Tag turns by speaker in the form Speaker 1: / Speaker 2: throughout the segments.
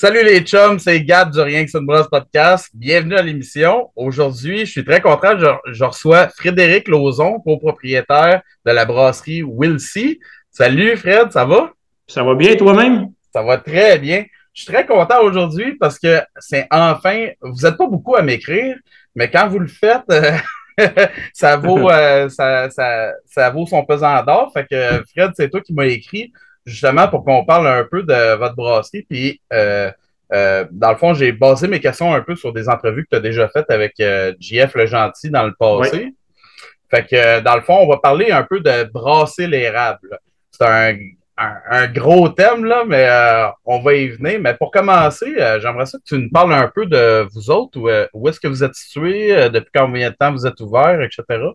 Speaker 1: Salut les chums, c'est Gab du Rien que c'est une brosse podcast. Bienvenue à l'émission. Aujourd'hui, je suis très content. Je, reçois Frédéric Lauzon, copropriétaire de la brasserie Willsey. Salut Fred, ça va?
Speaker 2: Ça va bien toi-même?
Speaker 1: Ça va très bien. Je suis très content aujourd'hui parce que c'est enfin, vous n'êtes pas beaucoup à m'écrire, mais quand vous le faites, ça vaut euh, ça, ça, ça, vaut son pesant d'or. Fait que Fred, c'est toi qui m'as écrit justement pour qu'on parle un peu de votre brasserie. Puis, euh, euh, dans le fond, j'ai basé mes questions un peu sur des entrevues que tu as déjà faites avec euh, JF Le Gentil dans le passé. Fait que, dans le fond, on va parler un peu de brasser l'érable. C'est un, un, gros thème, là, mais on va y venir. Mais pour commencer, j'aimerais ça que tu nous parles un peu de vous autres. Où, où est-ce que vous êtes situés, depuis combien de temps vous êtes ouverts, etc.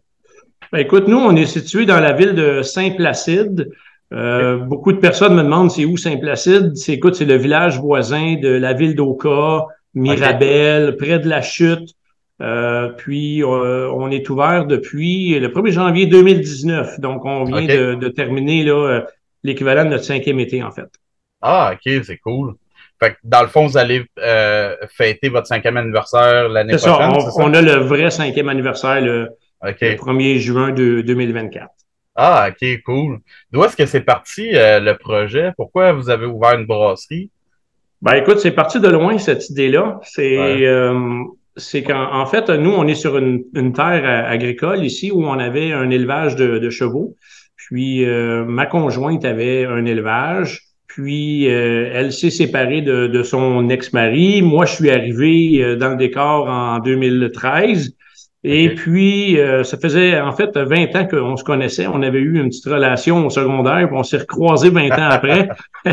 Speaker 2: Ben, écoute, nous, on est situé dans la ville de Saint-Placide. Euh, beaucoup de personnes me demandent c'est où Saint-Placide? C'est écoute, c'est le village voisin de la ville d'Oka, Mirabel, près de la chute. Euh, puis euh, on est ouvert depuis le 1er janvier 2019. Donc on vient de, terminer là, l'équivalent de notre cinquième été en fait.
Speaker 1: Ah, ok, c'est cool. Fait que dans le fond, vous allez fêter votre cinquième anniversaire l'année prochaine.
Speaker 2: Ça, on, on, a le vrai cinquième anniversaire le, le 1er juin de 2024.
Speaker 1: Ah, ok, cool. D'où est-ce que c'est parti euh, le projet? Pourquoi vous avez ouvert une brasserie?
Speaker 2: Ben écoute, c'est parti de loin cette idée-là. C'est euh, c'est qu'en fait, nous, on est sur une, terre euh, agricole ici où on avait un élevage de, chevaux. Puis ma conjointe avait un élevage. Puis elle s'est séparée de, de son ex-mari. Moi, je suis arrivé dans le décor en 2013. Et puis, euh, ça faisait en fait 20 ans qu'on se connaissait. On avait eu une petite relation au secondaire, puis on s'est recroisé 20 ans après.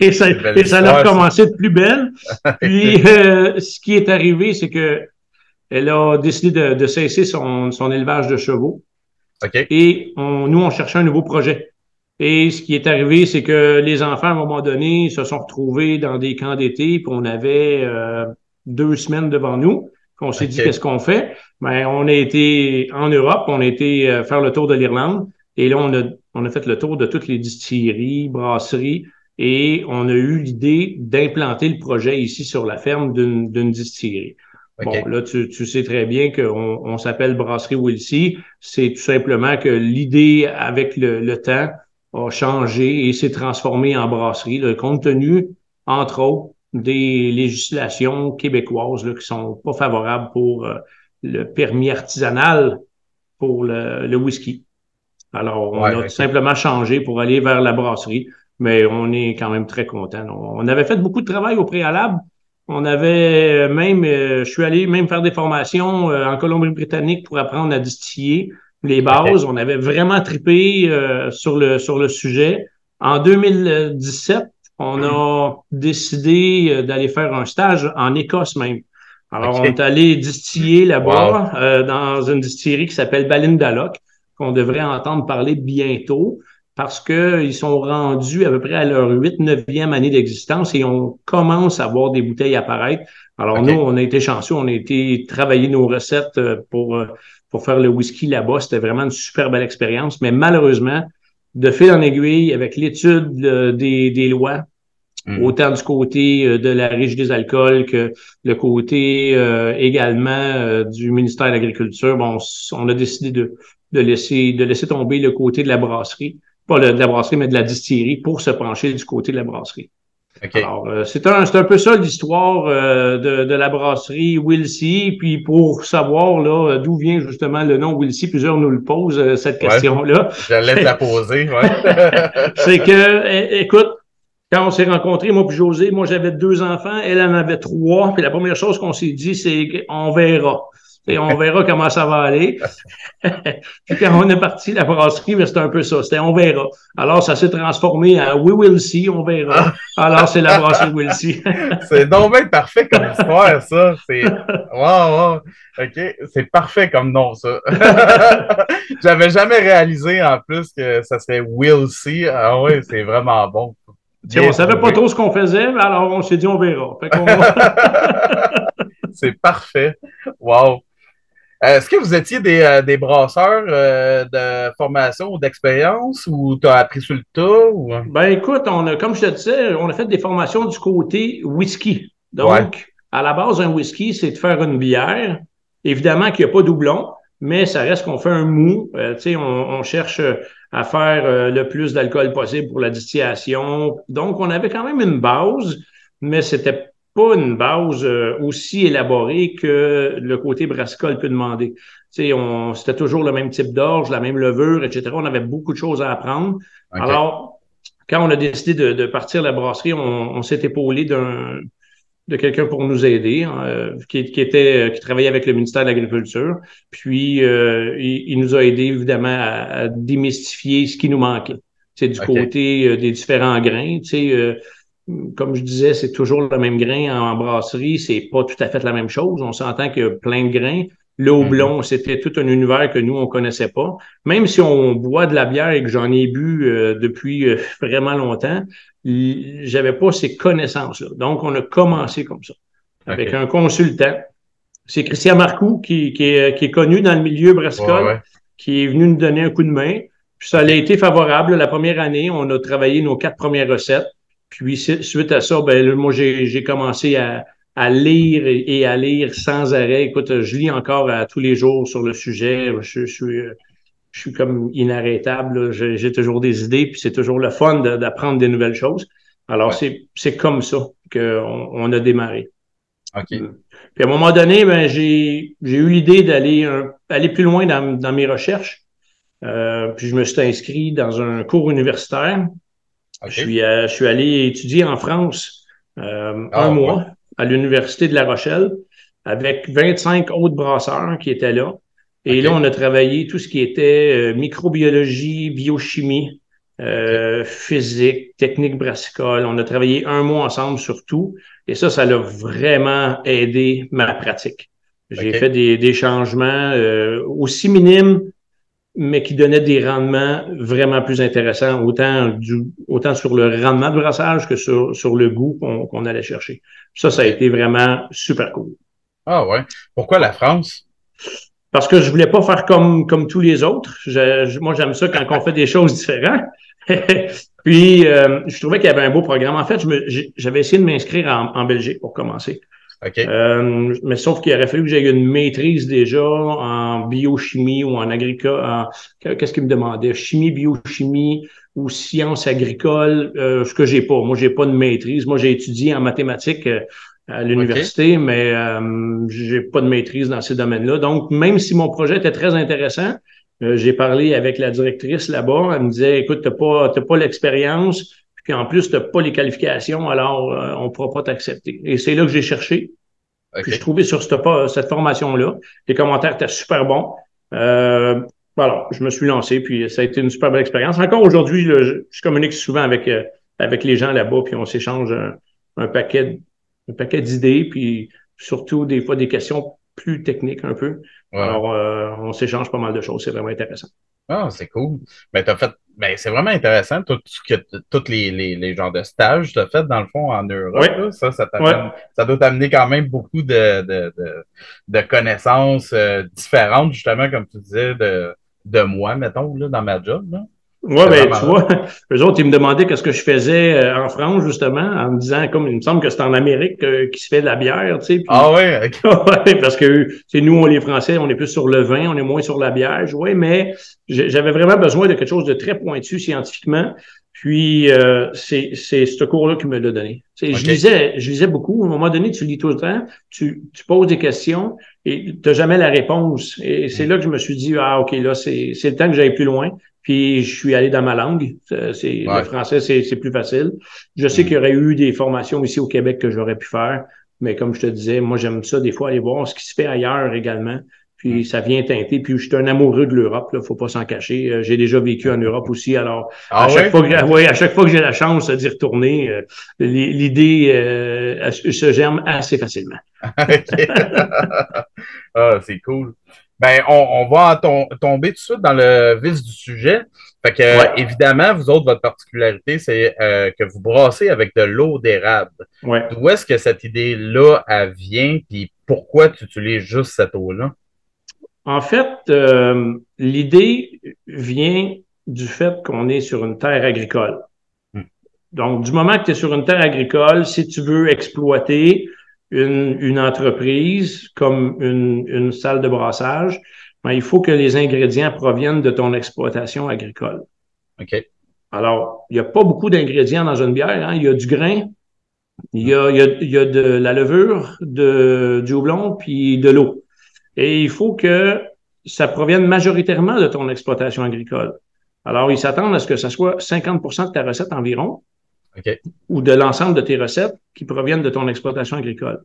Speaker 2: et ça, et ça a commencé de plus belle. Puis, euh, ce qui est arrivé, c'est que elle a décidé de, cesser son, son, élevage de chevaux. Et on, nous, on cherchait un nouveau projet. Et ce qui est arrivé, c'est que les enfants, à un moment donné, se sont retrouvés dans des camps d'été, puis on avait euh, deux semaines devant nous. On s'est dit qu'est-ce qu'on fait. Ben, on a été en Europe, on a été euh, faire le tour de l'Irlande. Et là, on a, on a fait le tour de toutes les distilleries, brasseries, et on a eu l'idée d'implanter le projet ici sur la ferme d'une distillerie. Bon, là, tu, tu, sais très bien qu'on on, s'appelle Brasserie Wilsey. C'est tout simplement que l'idée, avec le, le, temps, a changé et s'est transformée en brasserie, le compte tenu, entre autres, des législations québécoises là, qui sont pas favorables pour euh, le permis artisanal pour le, le whisky. Alors, on a simplement changé pour aller vers la brasserie, mais on est quand même très content. On avait fait beaucoup de travail au préalable. On avait même, euh, je suis allé même faire des formations euh, en Colombie-Britannique pour apprendre à distiller les bases. On avait vraiment tripé sur le sur le sujet. En 2017, on a décidé euh, d'aller faire un stage en Écosse même. Alors, on est allé distiller là-bas euh, dans une distillerie qui s'appelle Balindaloch, qu'on devrait entendre parler bientôt parce qu'ils sont rendus à peu près à leur 8 9e année d'existence et on commence à voir des bouteilles apparaître. Alors, nous, on a été chanceux, on a été travailler nos recettes euh, pour, pour faire le whisky là-bas. C'était vraiment une super belle expérience, mais malheureusement, de fil en aiguille avec l'étude des, des, lois, hmm. autant du côté euh, de la Régie des alcools que le côté euh, également euh, du ministère de l'Agriculture. Bon, on, a décidé de, de, laisser, de laisser tomber le côté de la brasserie, pas de la brasserie, mais de la distillerie pour se pencher du côté de la brasserie. Alors, euh, c'est un, un peu ça l'histoire euh, de, de, la brasserie Willsey. Puis pour savoir là d'où vient justement le nom Willsey, plusieurs nous le posent euh, cette question-là.
Speaker 1: J'allais te la poser, ouais.
Speaker 2: c'est que, écoute, quand on s'est rencontrés, moi puis José, moi j'avais deux enfants, elle en avait trois. Puis la première chose qu'on s'est dit, c'est qu'on verra. Et on verra comment ça va aller. Puis quand on est parti, la brasserie, mais c'était un peu ça. C'était on verra. Alors, ça s'est transformé en We will see, on verra. Alors, c'est la brasserie Will see.
Speaker 1: c'est donc bien parfait comme histoire, ça. C'est. Wow, wow. OK. C'est parfait comme nom, ça. J'avais jamais réalisé en plus que ça serait Will see. Ah oui, c'est vraiment bon.
Speaker 2: on savait pas trop ce qu'on faisait, mais alors on s'est dit on verra.
Speaker 1: c'est parfait. Wow. Est-ce que vous étiez des, des brasseurs de formation ou d'expérience ou tu as appris sur le tas? Ou...
Speaker 2: Ben écoute, on a, comme je te disais, on a fait des formations du côté whisky. Donc, à la base, un whisky, c'est de faire une bière. Évidemment qu'il n'y a pas doublon, mais ça reste qu'on fait un mou. Euh, on, on, cherche à faire euh, le plus d'alcool possible pour la distillation. Donc, on avait quand même une base, mais c'était pas une base euh, aussi élaborée que le côté brassicole peut demander. C'était toujours le même type d'orge, la même levure, etc. On avait beaucoup de choses à apprendre. Alors, quand on a décidé de, de partir la brasserie, on, on s'est épaulé d'un de quelqu'un pour nous aider, hein, euh, qui, était, euh, qui travaillait avec le ministère de l'Agriculture. Puis, euh, il, nous a aidé évidemment à, démystifier ce qui nous manquait. C'est du côté des différents grains. Tu sais, comme je disais, c'est toujours le même grain en brasserie. C'est pas tout à fait la même chose. On s'entend qu'il y a plein de grains. Le houblon, mm-hmm. c'était tout un univers que nous, on connaissait pas. Même si on boit de la bière et que j'en ai bu depuis vraiment longtemps, j'avais pas ces connaissances-là. Donc, on a commencé comme ça, avec un consultant. C'est Christian Marcoux, qui, qui, est, qui, est, connu dans le milieu brassicole, qui est venu nous donner un coup de main. Puis ça a été favorable. La première année, on a travaillé nos quatre premières recettes. Puis suite à ça, ben moi, j'ai commencé à, à lire et, à lire sans arrêt. Écoute, je lis encore à tous les jours sur le sujet. Je, je suis je suis comme inarrêtable. J'ai toujours des idées, puis c'est toujours le fun d'apprendre des nouvelles choses. Alors, c'est comme ça qu'on on a démarré.
Speaker 1: OK. Mm.
Speaker 2: Puis à un moment donné, ben, j'ai eu l'idée d'aller aller plus loin dans, dans mes recherches. Euh, puis je me suis inscrit dans un cours universitaire. Je, suis, euh, je suis allé étudier en France euh, ah, un mois à l'Université de La Rochelle avec 25 autres brasseurs qui étaient là. Et là, on a travaillé tout ce qui était euh, microbiologie, biochimie, euh, physique, technique brassicole. On a travaillé un mois ensemble sur tout. Et ça, ça l'a vraiment aidé ma pratique. J'ai fait des, des changements aussi minimes, mais qui donnaient des rendements vraiment plus intéressants, autant, du, autant sur le rendement de brassage que sur, sur le goût qu'on allait chercher. Ça, ça a été vraiment super cool.
Speaker 1: Ah ouais. Pourquoi la France?
Speaker 2: parce que je voulais pas faire comme, comme tous les autres. moi, j'aime ça quand on fait des choses différentes. Puis, euh, je trouvais qu'il y avait un beau programme. En fait, j'avais essayé de m'inscrire en, Belgique pour commencer. Euh, mais sauf qu'il aurait fallu que j'aie une maîtrise déjà en biochimie ou en agricole. Qu'est-ce qu'il me demandait? Chimie, biochimie ou sciences agricoles, euh, ce que j'ai pas. Moi, j'ai pas de maîtrise. Moi, j'ai étudié en mathématiques à l'université, mais euh, j'ai pas de maîtrise dans ces domaines-là. Donc, même si mon projet était très intéressant, euh, j'ai parlé avec la directrice là-bas. Elle me disait, écoute, t'as pas, t'as pas l'expérience, puis en plus, t'as pas les qualifications, alors euh, on pourra pas t'accepter. Et c'est là que j'ai cherché. Puis je trouvais sur cette, cette formation-là, les commentaires étaient super bons. Euh, voilà, je me suis lancé, puis ça a été une super belle expérience. Encore aujourd'hui, je, je, communique souvent avec, avec les gens là-bas, puis on s'échange un, un paquet un paquet d'idées, puis surtout des fois des questions plus techniques un peu. Alors, euh, on s'échange pas mal de choses. C'est vraiment intéressant.
Speaker 1: Ah, c'est cool. Mais t'as fait, ben, c'est vraiment intéressant, tout, tous les, les, les, genres de stages que tu as fait, dans le fond, en Europe. Ça, ça, ça doit t'amener quand même beaucoup de, de, de, connaissances euh, différentes, justement, comme tu disais, de, de moi, mettons, là, dans ma job. Là.
Speaker 2: Oui, ben, tu vois, eux autres, ils me demandaient qu'est-ce que je faisais euh, en France, justement, en me disant, comme il me semble que c'est en Amérique euh, qui se fait de la bière, tu sais.
Speaker 1: ah ouais,
Speaker 2: ouais, parce que c'est nous, on les Français, on est plus sur le vin, on est moins sur la bière. Oui, mais j'avais vraiment besoin de quelque chose de très pointu scientifiquement. Puis euh, c'est ce cours-là qui me l'a donné. Je lisais, je lisais beaucoup. À un moment donné, tu lis tout le temps, tu, tu poses des questions et tu n'as jamais la réponse. Et c'est mm. là que je me suis dit, ah, OK, là, c'est le temps que j'aille plus loin. Puis je suis allé dans ma langue. C'est le français, c'est plus facile. Je sais mm. qu'il y aurait eu des formations ici au Québec que j'aurais pu faire, mais comme je te disais, moi j'aime ça des fois aller voir ce qui se fait ailleurs également. Puis mm. ça vient teinter. Puis je suis un amoureux de l'Europe, là, faut pas s'en cacher. Euh, j'ai déjà vécu en Europe aussi, alors ah à, chaque fois que, ouais, à chaque fois que j'ai la chance d'y retourner, euh, l'idée euh, se germe assez facilement.
Speaker 1: ah, c'est cool. Ben, on, on va tomber tout de suite dans le vif du sujet. Fait que, évidemment, vous autres, votre particularité, c'est euh, que vous brassez avec de l'eau d'érable.
Speaker 2: Ouais.
Speaker 1: D'où est-ce que cette idée-là vient, puis pourquoi tu utilises juste cette eau-là?
Speaker 2: En fait, euh, l'idée vient du fait qu'on est sur une terre agricole. Hmm. Donc, du moment que tu es sur une terre agricole, si tu veux exploiter une, une entreprise comme une, une, salle de brassage, ben, il faut que les ingrédients proviennent de ton exploitation agricole.
Speaker 1: OK.
Speaker 2: Alors, il n'y a pas beaucoup d'ingrédients dans une bière. Hein. Il y a du grain, il y a, il y a, il y a de la levure, de, du houblon, puis de l'eau. Et il faut que ça provienne majoritairement de ton exploitation agricole. Alors, ils s'attendent à ce que ça soit 50% de ta recette environ, ou de l'ensemble de tes recettes qui proviennent de ton exploitation agricole.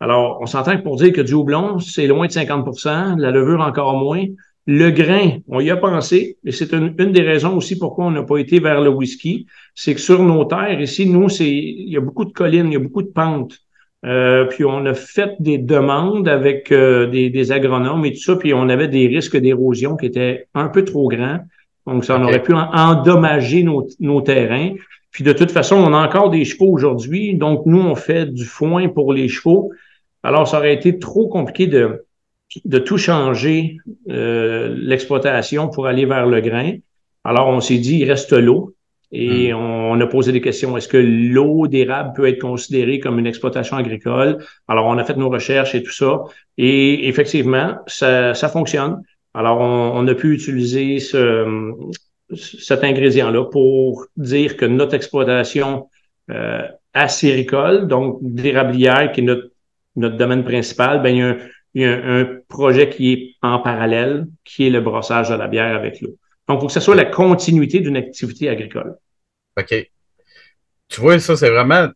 Speaker 2: Alors, on s'entend que pour dire que du houblon, c'est loin de 50% la levure encore moins. Le grain, on y a pensé, et c'est une, une, des raisons aussi pourquoi on n'a pas été vers le whisky, c'est que sur nos terres, ici, nous, c'est il y a beaucoup de collines, il y a beaucoup de pentes. Euh, puis on a fait des demandes avec euh, des, des, agronomes et tout ça, puis on avait des risques d'érosion qui étaient un peu trop grands. Donc, ça aurait pu endommager nos, nos, terrains. Puis de toute façon, on a encore des chevaux aujourd'hui. Donc, nous, on fait du foin pour les chevaux. Alors, ça aurait été trop compliqué de, de tout changer euh, l'exploitation pour aller vers le grain. Alors, on s'est dit, il reste l'eau. Et hmm. on, a posé des questions. Est-ce que l'eau d'érable peut être considérée comme une exploitation agricole? Alors, on a fait nos recherches et tout ça. Et effectivement, ça, ça fonctionne. Alors, on, a pu utiliser ce, cet ingrédient-là pour dire que notre exploitation euh, acéricole, donc d'érablière, qui est notre, notre domaine principal, ben, il y a, un, il y a un, projet qui est en parallèle, qui est le brossage de la bière avec l'eau. Donc, il faut que ce soit la continuité d'une activité agricole.
Speaker 1: OK. Tu vois, ça, c'est vraiment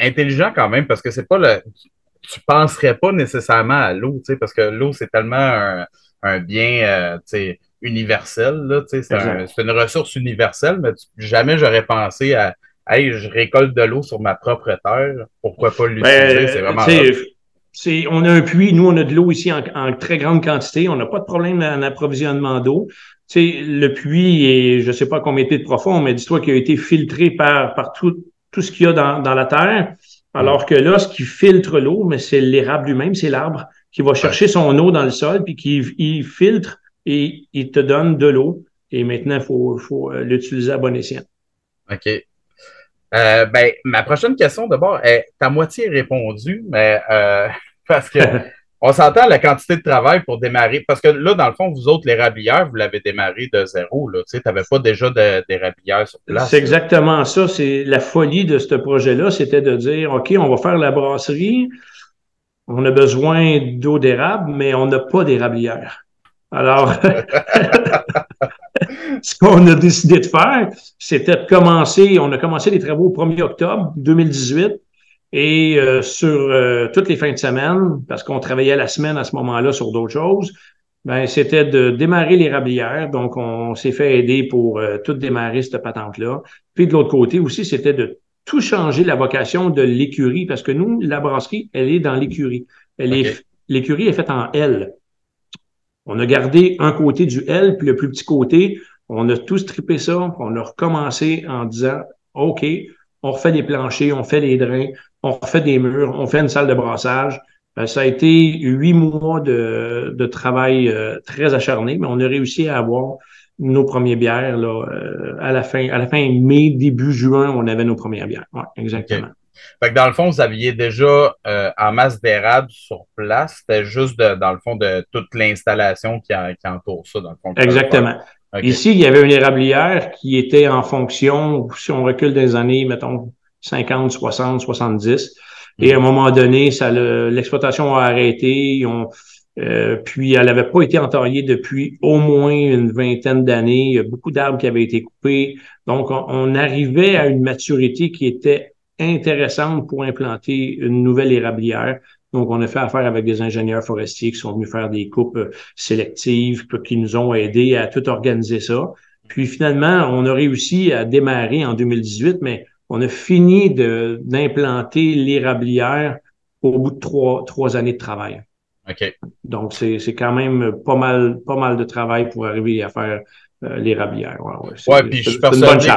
Speaker 1: intelligent quand même parce que c'est pas le. Tu penserais pas nécessairement à l'eau, tu sais, parce que l'eau, c'est tellement un, un bien, euh, tu sais, universel, là, tu sais, c'est une ressource universelle, mais jamais j'aurais pensé à, hey, je récolte de l'eau sur ma propre terre, pourquoi pas l'utiliser? Ben, c'est vraiment
Speaker 2: c'est, on a un puits, nous, on a de l'eau ici en, très grande quantité. On n'a pas de problème en approvisionnement d'eau. Tu sais, le puits est, je sais pas combien de profond, mais dis-toi qu'il a été filtré par, par tout, tout ce qu'il y a dans, dans la terre. Alors que là, ce qui filtre l'eau, mais c'est l'érable lui-même, c'est l'arbre qui va chercher son eau dans le sol, puis qui il filtre et il te donne de l'eau. Et maintenant, il faut, faut euh, l'utiliser à bon escient.
Speaker 1: OK. Euh, ben, ma prochaine question, d'abord, est ta moitié répondue, mais euh, parce que on s'entend la quantité de travail pour démarrer. Parce que là, dans le fond, vous autres, les vous l'avez démarré de zéro. Tu n'avais pas déjà rabilleurs sur place.
Speaker 2: C'est exactement ça. C'est la folie de ce projet-là, c'était de dire OK, on va faire la brasserie. On a besoin d'eau d'érable, mais on n'a pas d'érablière. Alors, ce qu'on a décidé de faire, c'était de commencer, on a commencé les travaux au 1er octobre 2018 et euh, sur euh, toutes les fins de semaine, parce qu'on travaillait la semaine à ce moment-là sur d'autres choses, ben, c'était de démarrer les rablières. Donc, on s'est fait aider pour euh, tout démarrer cette patente-là. Puis de l'autre côté aussi, c'était de tout changer la vocation de l'écurie, parce que nous, la brasserie, elle est dans l'écurie. Elle est, l'écurie est faite en L. On a gardé un côté du L, puis le plus petit côté, on a tout strippé ça, on a recommencé en disant, OK, on refait des planchers, on fait des drains, on refait des murs, on fait une salle de brassage. Ben, ça a été huit mois de, de travail euh, très acharné, mais on a réussi à avoir nos premières bières là, euh, à la fin, à la fin mai, début juin, on avait nos premières bières. Ouais, exactement.
Speaker 1: Fait que dans le fond, vous aviez déjà euh, en masse d'érable sur place. C'était juste dans le fond de toute l'installation qui, qui, entoure ça, dans le fond.
Speaker 2: Exactement. Ici, il y avait une érablière qui était en fonction, si on recule des années, mettons 50, 60, 70. Et à un moment donné, ça l'exploitation a arrêté. Euh, puis elle n'avait pas été entaillée depuis au moins une vingtaine d'années. Il y a beaucoup d'arbres qui avaient été coupés. Donc, on, arrivait à une maturité qui était intéressante pour implanter une nouvelle érablière. Donc, on a fait affaire avec des ingénieurs forestiers qui sont venus faire des coupes euh, sélectives, qui nous ont aidés à tout organiser ça. Puis finalement, on a réussi à démarrer en 2018, mais on a fini d'implanter l'érablière au bout de trois, trois années de travail.
Speaker 1: OK.
Speaker 2: Donc, c'est quand même pas mal, pas mal de travail pour arriver à faire euh, l'érablière.
Speaker 1: Ouais, puis je suis persuadé.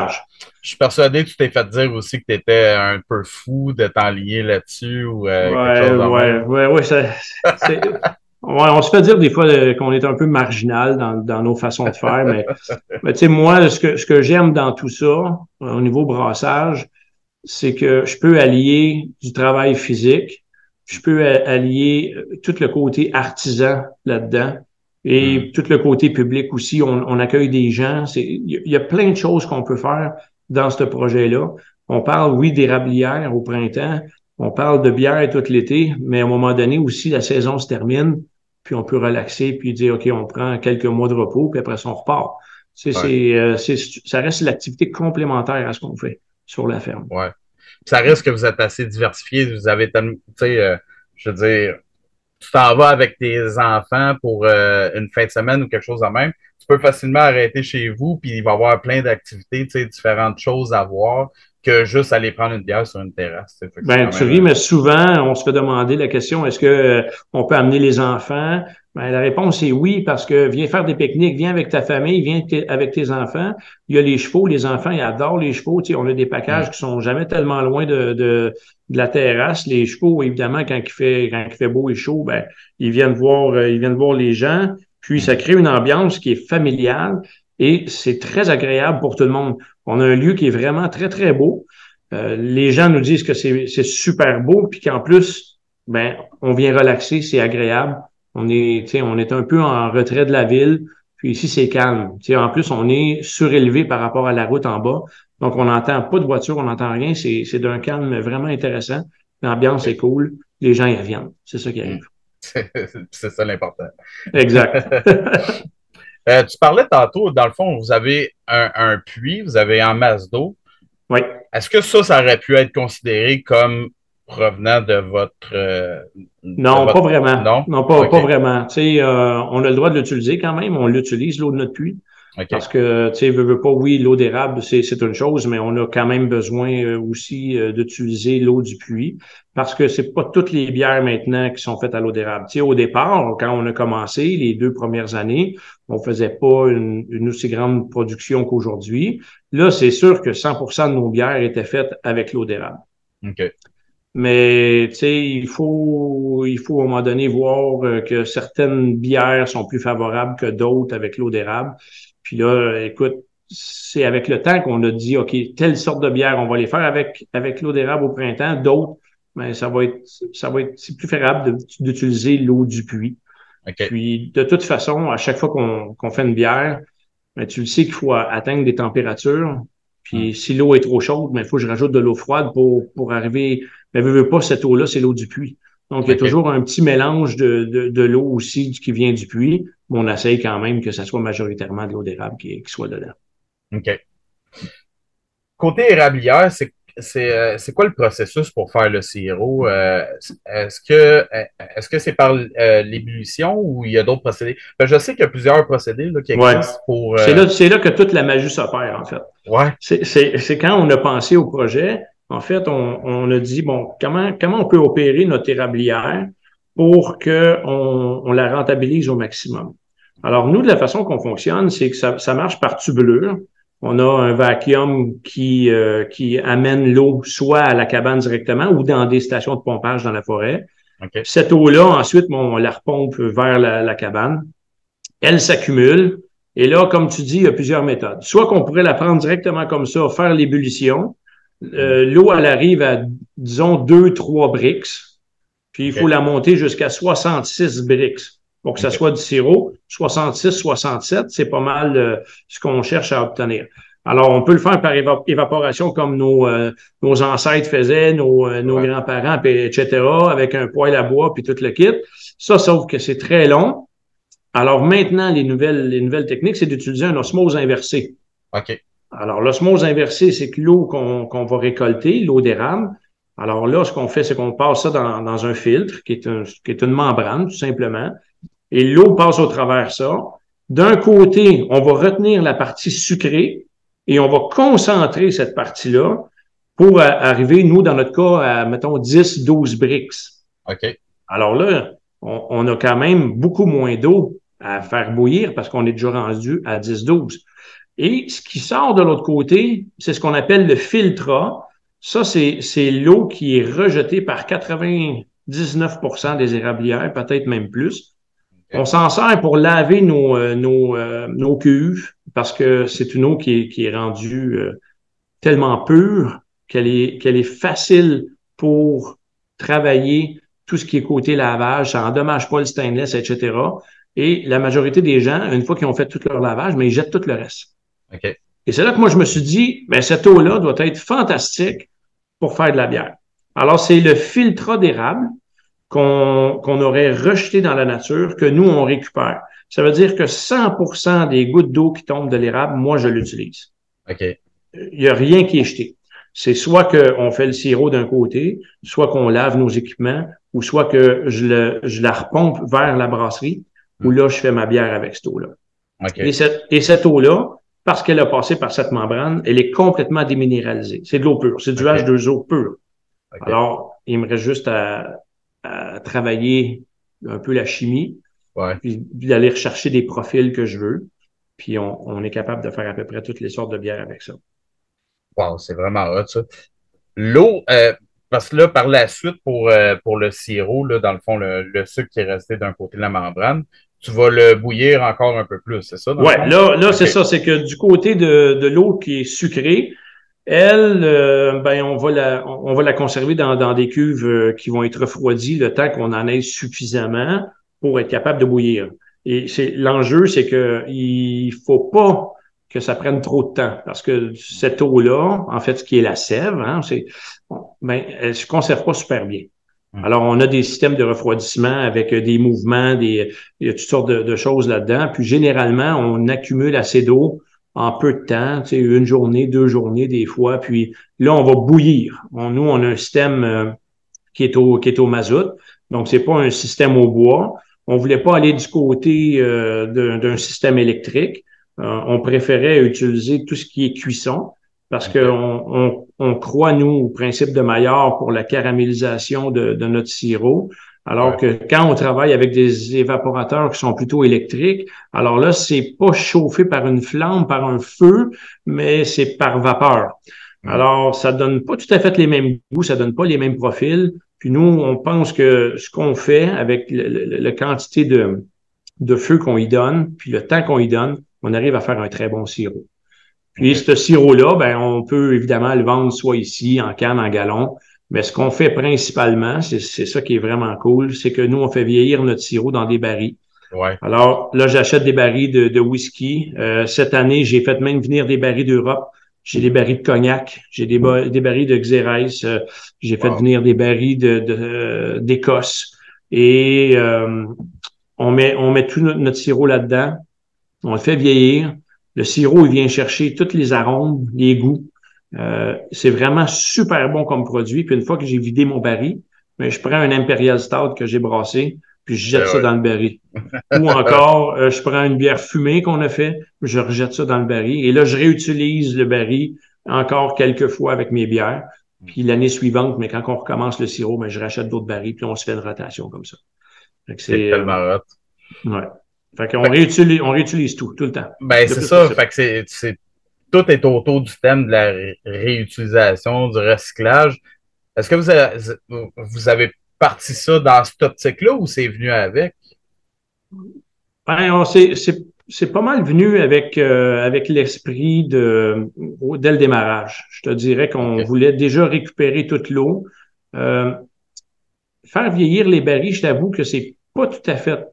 Speaker 1: Je suis persuadé que tu t'es fait dire aussi que tu étais un peu fou de t'enligner là-dessus ou euh,
Speaker 2: ouais, quelque chose. Ouais, ouais, ouais, Ouais, on se fait dire des fois euh, qu'on est un peu marginal dans, dans nos façons de faire, mais, mais tu sais, moi, ce que, ce que j'aime dans tout ça, euh, au niveau brassage, c'est que je peux allier du travail physique, je peux allier tout le côté artisan là-dedans et mm. tout le côté public aussi. On, on accueille des gens. Il y a plein de choses qu'on peut faire dans ce projet-là. On parle, oui, d'érablières au printemps, on parle de bière tout l'été, mais à un moment donné aussi, la saison se termine, puis on peut relaxer, puis dire, OK, on prend quelques mois de repos, puis après ça, on repart. C'est, euh, c'est, ça reste l'activité complémentaire à ce qu'on fait sur la ferme.
Speaker 1: Ouais. Ça reste que vous êtes assez diversifié. Vous avez tellement, tu sais, euh, je veux dire, tu t'en vas avec tes enfants pour euh, une fin de semaine ou quelque chose de même. Tu peux facilement arrêter chez vous, puis il va y avoir plein d'activités, tu sais, différentes choses à voir que juste aller prendre une bière sur une terrasse.
Speaker 2: Ben, tu ris, mais souvent, on se fait demander la question, est-ce que euh, on peut amener les enfants? Ben, la réponse est oui, parce que viens faire des pique-niques, viens avec ta famille, viens avec tes enfants. Il y a les chevaux, les enfants, ils adorent les chevaux. Tu sais, on a des packages qui sont jamais tellement loin de, de, de, la terrasse. Les chevaux, évidemment, quand il fait, quand il fait beau et chaud, ben, ils viennent voir, euh, ils viennent voir les gens. Puis ça crée une ambiance qui est familiale et c'est très agréable pour tout le monde. On a un lieu qui est vraiment très, très beau. Euh, les gens nous disent que c'est super beau, puis qu'en plus, ben, on vient relaxer, c'est agréable. On est, on est un peu en retrait de la ville, puis ici, c'est calme. en plus, on est surélevé par rapport à la route en bas. Donc, on n'entend pas de voiture, on n'entend rien. C'est d'un calme vraiment intéressant. L'ambiance est cool. Les gens y reviennent. C'est ça qui arrive.
Speaker 1: C'est ça l'important.
Speaker 2: Exact.
Speaker 1: Euh, tu parlais tantôt, dans le fond, vous avez un, puits, vous avez en masse d'eau.
Speaker 2: Oui.
Speaker 1: Est-ce que ça, ça aurait pu être considéré comme provenant de votre.
Speaker 2: Euh, non, pas vraiment. Non, non pas, pas vraiment. Tu sais, euh, on a le droit de l'utiliser quand même. On l'utilise, l'eau de notre puits. Parce que, tu sais, veux, veux pas, oui, l'eau d'érable, c'est, c'est une chose, mais on a quand même besoin euh, aussi euh, d'utiliser l'eau du puits parce que c'est pas toutes les bières maintenant qui sont faites à l'eau d'érable. Tu sais, au départ, quand on a commencé, les deux premières années, on faisait pas une, une aussi grande production qu'aujourd'hui. Là, c'est sûr que 100% de nos bières étaient faites avec l'eau d'érable.
Speaker 1: OK.
Speaker 2: Mais tu sais, il faut, il faut à un moment donné voir euh, que certaines bières sont plus favorables que d'autres avec l'eau d'érable. Puis là, écoute, c'est avec le temps qu'on a dit, OK, telle sorte de bière, on va les faire avec, avec l'eau d'érable au printemps. D'autres, mais ben, ça va être, ça va être, c'est plus favorable d'utiliser l'eau du puits. Puis, de toute façon, à chaque fois qu'on fait une bière, ben, tu le sais qu'il faut atteindre des températures. Puis, hmm. si l'eau est trop chaude, ben, il faut que je rajoute de l'eau froide pour, pour arriver. Mais ne veux pas, cette eau-là, c'est l'eau du puits. Donc, il y a toujours un petit mélange de, de, de l'eau aussi qui vient du puits on essaye quand même que ça soit majoritairement de l'eau d'érable qui, soit dedans.
Speaker 1: OK. Côté érablière, c'est c'est euh, quoi le processus pour faire le sirop? Euh, est-ce que est-ce que c'est par euh, l'ébullition ou il y a d'autres procédés? Ben, je sais qu'il y a plusieurs procédés là, qui existent pour.
Speaker 2: C'est là, là, que toute la magie s'opère, en fait.
Speaker 1: Ouais.
Speaker 2: C'est quand on a pensé au projet, en fait, on, on, a dit bon, comment, comment on peut opérer notre érablière pour qu'on on la rentabilise au maximum? Alors, nous, de la façon qu'on fonctionne, c'est que ça, ça, marche par tubulure. On a un vacuum qui, euh, qui amène l'eau soit à la cabane directement ou dans des stations de pompage dans la forêt. Cette eau-là, ensuite, on la repompe vers la, la cabane. Elle s'accumule. Et là, comme tu dis, il y a plusieurs méthodes. Soit qu'on pourrait la prendre directement comme ça, faire l'ébullition. Euh, l'eau, elle arrive à, disons, 2-3 bricks. Puis il faut la monter jusqu'à 66 bricks pour que ça soit du sirop. 66, 67, c'est pas mal euh, ce qu'on cherche à obtenir. Alors, on peut le faire par évaporation comme nos, euh, nos ancêtres faisaient, nos, euh, nos grands-parents, etc., avec un poêle à bois puis tout le kit. Ça, sauf que c'est très long. Alors maintenant, les nouvelles, les nouvelles techniques, c'est d'utiliser un osmose inversé.
Speaker 1: OK.
Speaker 2: Alors, l'osmose inversée, c'est que l'eau qu'on qu'on va récolter, l'eau d'érable, alors là, ce qu'on fait, c'est qu'on passe ça dans, dans un filtre, qui est, un, qui est une membrane, tout simplement, et l'eau passe au travers ça. D'un côté, on va retenir la partie sucrée et on va concentrer cette partie-là pour arriver, nous, dans notre cas, à, mettons, 10, 12 bricks.
Speaker 1: OK.
Speaker 2: Alors là, on, on a quand même beaucoup moins d'eau à faire bouillir parce qu'on est déjà rendu à 10, 12. Et ce qui sort de l'autre côté, c'est ce qu'on appelle le filtre ça, c'est l'eau qui est rejetée par 99% des érablières, peut-être même plus. On s'en sert pour laver nos, euh, nos, euh, nos cuves parce que c'est une eau qui est, qui est rendue euh, tellement pure qu'elle est, qu'elle est facile pour travailler tout ce qui est côté lavage, ça endommage pas le stainless, etc. Et la majorité des gens, une fois qu'ils ont fait tout leur lavage, mais ils jettent tout le reste. Et c'est là que moi, je me suis dit, ben, cette eau-là doit être fantastique pour faire de la bière. Alors, c'est le filtre d'érable qu'on aurait rejeté dans la nature que nous, on récupère. Ça veut dire que 100% des gouttes d'eau qui tombent de l'érable, moi, je l'utilise.
Speaker 1: OK.
Speaker 2: Il n'y a rien qui est jeté. C'est soit qu'on fait le sirop d'un côté, soit qu'on lave nos équipements, ou soit que je, le, je la repompe vers la brasserie, où là, je fais ma bière avec cette eau-là.
Speaker 1: Okay.
Speaker 2: Et cette, et cette eau-là, parce qu'elle a passé par cette membrane, elle est complètement déminéralisée. C'est de l'eau pure. C'est du
Speaker 1: Okay.
Speaker 2: H2O pur. Alors, il me reste juste à, à travailler un peu la chimie,
Speaker 1: Ouais.
Speaker 2: puis d'aller rechercher des profils que je veux. Puis on, on est capable de faire à peu près toutes les sortes de bières avec ça.
Speaker 1: Wow, c'est vraiment hot, ça. L'eau, euh, parce que là, par la suite, pour, euh, pour le sirop, là, dans le fond, le, le sucre qui est resté d'un côté de la membrane, tu vas le bouillir encore un peu plus, c'est ça? fond?
Speaker 2: là, là c'est ça, c'est que du côté de, de l'eau qui est sucrée, elle, euh, ben, on va la, on va la conserver dans, dans des cuves euh, qui vont être refroidies le temps qu'on en ait suffisamment pour être capable de bouillir. Et c'est l'enjeu, c'est que il faut pas que ça prenne trop de temps parce que cette eau-là, en fait, ce qui est la sève, hein, c'est, ben, elle se conserve pas super bien.
Speaker 1: Hmm.
Speaker 2: Alors, on a des systèmes de refroidissement avec euh, des mouvements, des, il y a toutes sortes de, de choses là-dedans. Puis généralement, on accumule assez d'eau en peu de temps, tu sais, une journée, deux journées des fois. Puis là, on va bouillir. On, nous, on a un système euh, qui est au qui est au mazout, donc c'est pas un système au bois. On voulait pas aller du côté euh, d'un système électrique. Euh, on préférait utiliser tout ce qui est cuisson parce que on, on, on croit, nous, au principe de Maillard pour la caramélisation de, de notre sirop. Alors que quand on travaille avec des évaporateurs qui sont plutôt électriques, alors là, c'est pas chauffé par une flamme, par un feu, mais c'est par vapeur. Alors, ça donne pas tout à fait les mêmes goûts, ça donne pas les mêmes profils. Puis nous, on pense que ce qu'on fait avec la quantité de, de feu qu'on y donne, puis le temps qu'on y donne, on arrive à faire un très bon sirop. Puis ce sirop-là, ben, on peut évidemment le vendre soit ici, en canne, en gallon, mais ce qu'on fait principalement, c'est c'est ça qui est vraiment cool, c'est que nous, on fait vieillir notre sirop dans des barils.
Speaker 1: Ouais.
Speaker 2: Alors là, j'achète des barils de, de whisky. Euh, cette année, j'ai fait même venir des barils d'Europe. J'ai des barils de cognac, j'ai des, ba- des barils de Xérès, euh, j'ai fait
Speaker 1: Wow.
Speaker 2: venir des barils de, de, d'Écosse. Et euh, on met on met tout notre, notre sirop là-dedans. On le fait vieillir. Le sirop, il vient chercher tous les arômes, les goûts. Euh, c'est vraiment super bon comme produit. Puis une fois que j'ai vidé mon baril, ben, je prends un Imperial Stout que j'ai brassé, puis je jette
Speaker 1: Ben
Speaker 2: ça
Speaker 1: ouais.
Speaker 2: dans le baril. Ou encore, euh, je prends une bière fumée qu'on a fait, je rejette ça dans le baril. Et là, je réutilise le baril encore quelques fois avec mes bières. Puis l'année suivante, mais quand on recommence le sirop, ben, je rachète d'autres barils, puis on se fait une rotation comme ça.
Speaker 1: C'est,
Speaker 2: euh,
Speaker 1: tellement hot.
Speaker 2: ouais. Fait qu'on réutilise, on réutilise tout, tout le temps.
Speaker 1: Ben, c'est ça. Fait que c'est, c'est, tout est autour du thème de la ré- réutilisation, du recyclage. Est-ce que vous avez, vous avez parti ça dans cette optique-là ou c'est venu avec?
Speaker 2: Ben, on- c'est, c'est, c'est pas mal venu avec, euh, avec l'esprit de, dès le démarrage. Je te dirais qu'on voulait déjà récupérer toute l'eau. Euh, faire vieillir les barils, je t'avoue que c'est pas tout à fait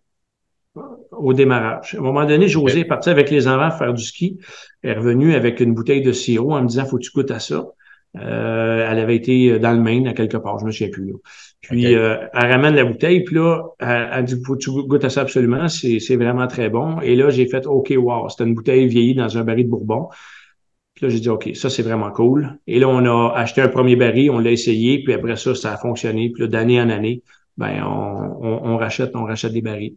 Speaker 2: au démarrage. À un moment donné, José est parti avec les enfants faire du ski. Elle est revenue avec une bouteille de sirop en me disant, faut que tu goûtes à ça. Euh, elle avait été dans le Maine à quelque part, je me souviens plus. Là. Puis euh, elle ramène la bouteille, puis là, elle, elle dit faut que tu goûtes à ça absolument, c'est, c'est vraiment très bon. Et là, j'ai fait OK, wow, c'était une bouteille vieillie dans un baril de Bourbon. Puis là, j'ai dit OK, ça c'est vraiment cool. Et là, on a acheté un premier baril, on l'a essayé, puis après ça, ça a fonctionné. Puis là, d'année en année, ben on, on, on rachète, on rachète des barils.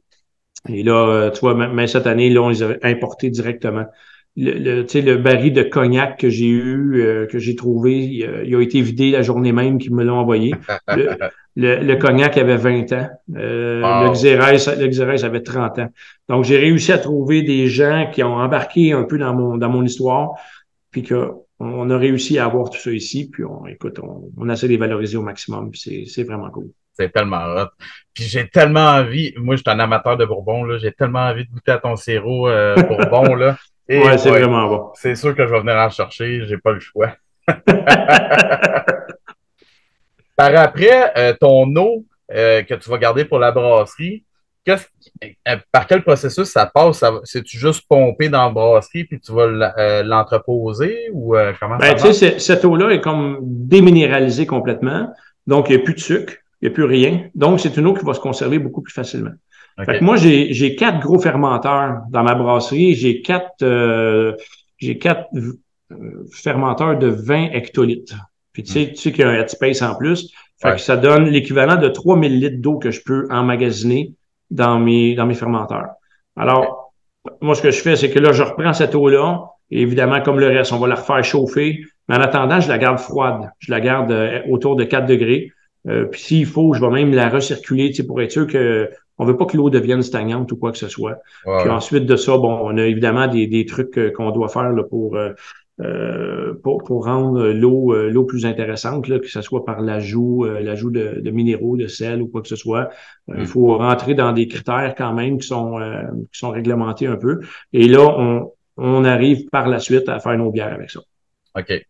Speaker 2: Et là, euh, tu vois, même cette année, là, on les a importés directement. Le, le, tu sais, le baril de cognac que j'ai eu, euh, que j'ai trouvé, il, a- il a été vidé la journée même qu'ils me l'ont envoyé. Le, le, le cognac avait 20 ans. Euh,
Speaker 1: Wow.
Speaker 2: Le Xérès, le Xérès avait 30 ans. Donc, j'ai réussi à trouver des gens qui ont embarqué un peu dans mon, dans mon histoire, puis que on a réussi à avoir tout ça ici, puis on, écoute, on, on essaie de les valoriser au maximum, c'est vraiment cool.
Speaker 1: C'est tellement hot. Puis j'ai tellement envie, moi je suis un amateur de Bourbon, là, j'ai tellement envie de goûter à ton sirop euh, Bourbon. Là.
Speaker 2: ouais, c'est vraiment bon.
Speaker 1: C'est sûr que je vais venir en chercher, j'ai pas le choix. Par après, euh, ton eau euh, que tu vas garder pour la brasserie, par quel processus ça passe? C'est-tu juste pompé dans la brasserie puis tu vas l'entreposer ou comment
Speaker 2: ben, ça marche? Cette eau-là est comme déminéralisée complètement, donc il n'y a plus de sucre. Il n'y a plus rien. Donc, c'est une eau qui va se conserver beaucoup plus facilement. Fait que moi, j'ai quatre gros fermenteurs dans ma brasserie. J'ai quatre, euh, j'ai quatre euh, fermenteurs de 20 hectolitres. Puis tu sais, tu sais qu'il y a un headspace en plus. Fait que ça donne l'équivalent de 3000 litres d'eau que je peux emmagasiner dans mes, dans mes fermenteurs. Alors, moi, ce que je fais, c'est que là, je reprends cette eau-là. évidemment, comme le reste, on va la refaire chauffer. Mais en attendant, je la garde froide. Je la garde euh, autour de 4 degrés. Euh, puis s'il faut, je vais même la recirculer pour être sûr que on veut pas que l'eau devienne stagnante ou quoi que ce soit. Puis ensuite de ça, bon, on a évidemment des, des trucs euh, qu'on doit faire là, pour, euh, pour, pour rendre l'eau l'eau plus intéressante, là, que ce soit par l'ajout l'ajout de, de, minéraux, de sel ou quoi que ce soit. Il hmm. faut rentrer dans des critères quand même qui sont qui sont réglementés un peu. Et là, on, on arrive par la suite à faire nos bières avec ça.
Speaker 1: OK.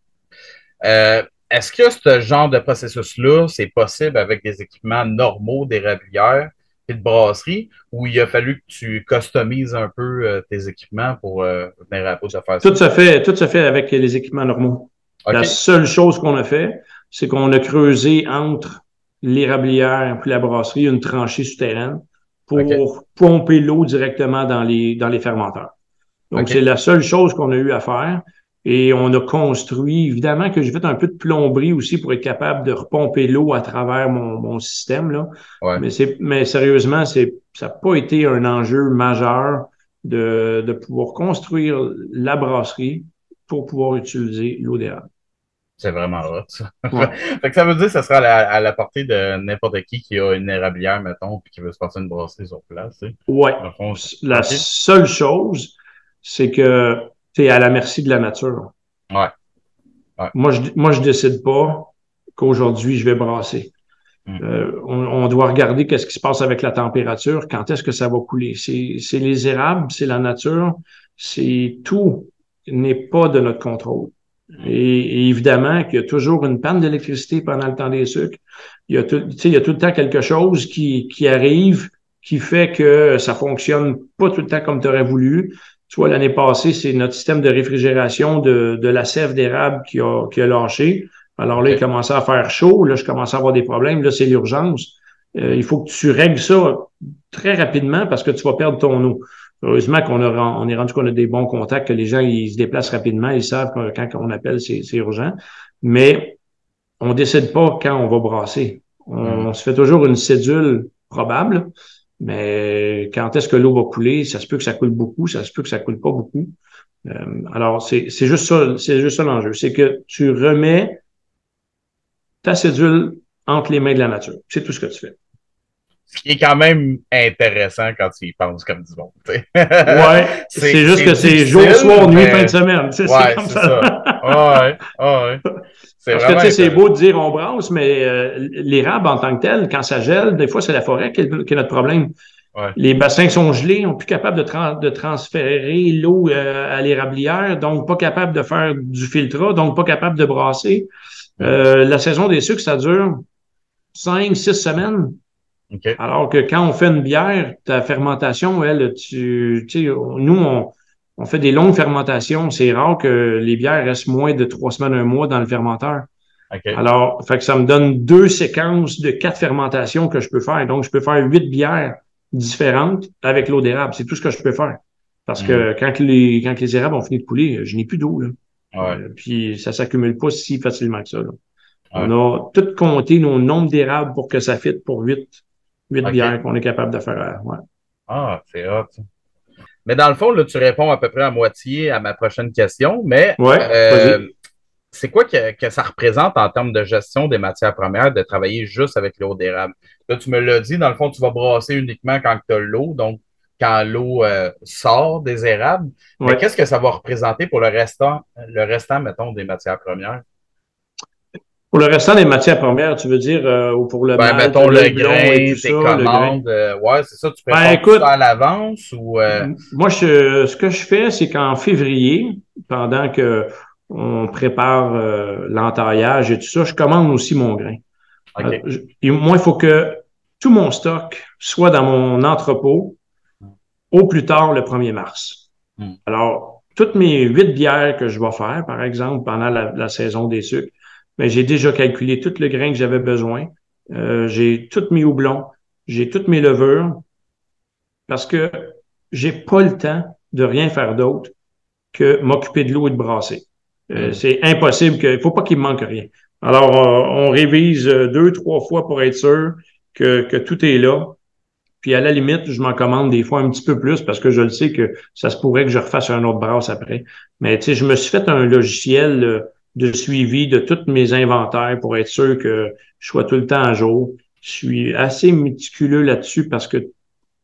Speaker 1: Euh, est-ce que ce genre de processus-là, c'est possible avec des équipements normaux d'érablière et de brasserie, ou il a fallu que tu customises un peu euh, tes équipements pour euh, venir à la de faire
Speaker 2: ça? Tout se fait, tout se fait avec les équipements normaux. La seule chose qu'on a fait, c'est qu'on a creusé entre l'érablière et la brasserie une tranchée souterraine pour pomper l'eau directement dans les, dans les fermenteurs. Donc, c'est la seule chose qu'on a eu à faire. Et on a construit, évidemment que j'ai fait un peu de plomberie aussi pour être capable de repomper l'eau à travers mon, mon système. Là. Mais, c'est, mais sérieusement, c'est, ça n'a pas été un enjeu majeur de, de pouvoir construire la brasserie pour pouvoir utiliser l'eau d'érable.
Speaker 1: C'est vraiment hot, ça. fait que ça veut dire que ça sera à la, portée de n'importe qui qui a une érablière, mettons, puis qui veut se passer une brasserie sur place. Tu
Speaker 2: Ouais. La seule chose, c'est que tu à la merci de la nature.
Speaker 1: Ouais.
Speaker 2: Moi, je moi, je décide pas qu'aujourd'hui, je vais brasser. Hmm. Euh, on, doit regarder qu'est-ce qui se passe avec la température, quand est-ce que ça va couler. C'est les érables, c'est la nature, c'est tout n'est pas de notre contrôle. Et, évidemment qu'il y a toujours une panne d'électricité pendant le temps des sucres. Il y a tout, il y a tout le temps quelque chose qui, qui arrive qui fait que ça fonctionne pas tout le temps comme tu aurais voulu. Tu vois, l'année passée, c'est notre système de réfrigération de, de la sève d'érable qui a, qui a lâché. Alors là, il commençait à faire chaud. Là, je commençais à avoir des problèmes. Là, c'est l'urgence. Euh, il faut que tu règles ça très rapidement parce que tu vas perdre ton eau. Heureusement qu'on a, on est rendu qu'on a des bons contacts, que les gens ils se déplacent rapidement, ils savent que quand on appelle, c'est, urgent. Mais on décide pas quand on va brasser. On, on se fait toujours une cédule probable. Mais quand est-ce que l'eau va couler? Ça se peut que ça coule beaucoup, ça se peut que ça coule pas beaucoup. Euh, alors, c'est juste ça, c'est juste ça l'enjeu. C'est que tu remets ta cédule entre les mains de la nature. C'est tout ce que tu fais.
Speaker 1: Ce qui est quand même intéressant quand tu y penses comme du monde.
Speaker 2: ouais, c'est juste que c'est jour, soir, nuit, fin de semaine. C'est comme ça.
Speaker 1: ça. ouais, ouais.
Speaker 2: Parce que tu sais, c'est beau de dire on brasse, mais euh, l'érable en tant que tel, quand ça gèle, des fois, c'est la forêt qui est, notre problème. Les bassins sont gelés, on n'est plus capable de, de transférer l'eau euh, à l'érablière, donc pas capable de faire du filtrat, donc pas capable de brasser. Euh, la saison des sucres, ça dure cinq, six semaines. Alors que quand on fait une bière, ta fermentation, elle, tu, tu sais, nous, on, on fait des longues fermentations. C'est rare que les bières restent moins de trois semaines, un mois dans le fermenteur. Alors, fait que ça me donne deux séquences de quatre fermentations que je peux faire. Donc, je peux faire huit bières différentes avec l'eau d'érable. C'est tout ce que je peux faire. Parce que mm. quand les, quand les érables ont fini de couler, je n'ai plus d'eau. Euh, puis ça s'accumule pas si facilement que ça. On a tout compté nos nombres d'érables pour que ça fitte pour huit, huit bières qu'on est capable de faire. Ouais.
Speaker 1: Ah, c'est hot. Mais dans le fond, là, tu réponds à peu près à moitié à ma prochaine question. Mais euh, c'est quoi que, ça représente en termes de gestion des matières premières de travailler juste avec l'eau d'érable? Là, tu me l'as dit, dans le fond, tu vas brasser uniquement quand tu as l'eau, donc quand l'eau euh, sort des érables. Mais qu'est-ce que ça va représenter pour le restant, le restant, mettons, des matières premières?
Speaker 2: Pour le restant des matières premières, tu veux dire, euh, ou pour le
Speaker 1: ben, mettons le, grain,
Speaker 2: et tout
Speaker 1: tes
Speaker 2: ça, le
Speaker 1: commandes. euh, ouais, c'est ça, tu
Speaker 2: Ben, écoute-
Speaker 1: ça à l'avance ou... euh,
Speaker 2: Moi, je, ce que je fais, c'est qu'en février, pendant que on prépare l'entaillage et tout ça, je commande aussi mon grain.
Speaker 1: OK.
Speaker 2: Je- et moi, il faut que tout mon stock soit dans mon entrepôt au plus tard le 1er mars.
Speaker 1: Hmm.
Speaker 2: Alors, toutes mes huit bières que je vais faire, par exemple, pendant la, la saison des sucres, ben, j'ai déjà calculé tout le grain que j'avais besoin. Euh, j'ai tous mes houblons, j'ai toutes mes levures, parce que j'ai pas le temps de rien faire d'autre que m'occuper de l'eau et de brasser. Euh,
Speaker 1: Mm.
Speaker 2: C'est impossible que, il faut pas qu'il me manque rien. Alors, euh, on révise euh, deux, trois fois pour être sûr que, que tout est là. Puis à la limite, je m'en commande des fois un petit peu plus parce que je le sais que ça se pourrait que je refasse un autre brasse après. Mais tu sais, je me suis fait un logiciel euh, de suivi de tous mes inventaires pour être sûr que je sois tout le temps à jour. Je suis assez méticuleux là-dessus parce que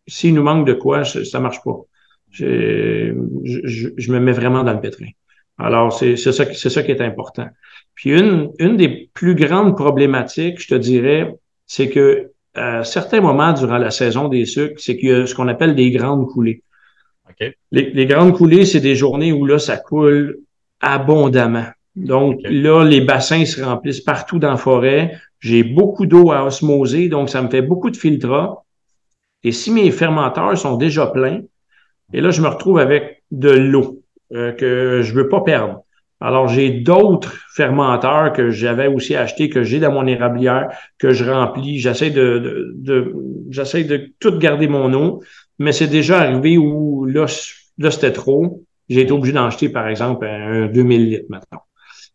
Speaker 2: s'il nous manque de quoi, ça marche pas. Je, je, me mets vraiment dans le pétrin. Alors, c'est c'est ça, qui- c'est ça qui est important. Puis une, une des plus grandes problématiques, je te dirais, c'est que à certains moments durant la saison des sucres, c'est qu'il y a ce qu'on appelle des grandes coulées. Les grandes coulées, c'est des journées où là, ça coule abondamment. Donc là, les bassins se remplissent partout dans la forêt. J'ai beaucoup d'eau à osmoser, donc ça me fait beaucoup de filtrat. Et si mes fermenteurs sont déjà pleins, et là, je me retrouve avec de l'eau euh, que je veux pas perdre. Alors, j'ai d'autres fermenteurs que j'avais aussi achetés, que j'ai dans mon érablière, que je remplis. J'essaie de, de, de- j'essaie de tout garder mon eau, mais c'est déjà arrivé où là, là c'était trop. J'ai été obligé d'en acheter, par exemple, un 2000 litres maintenant.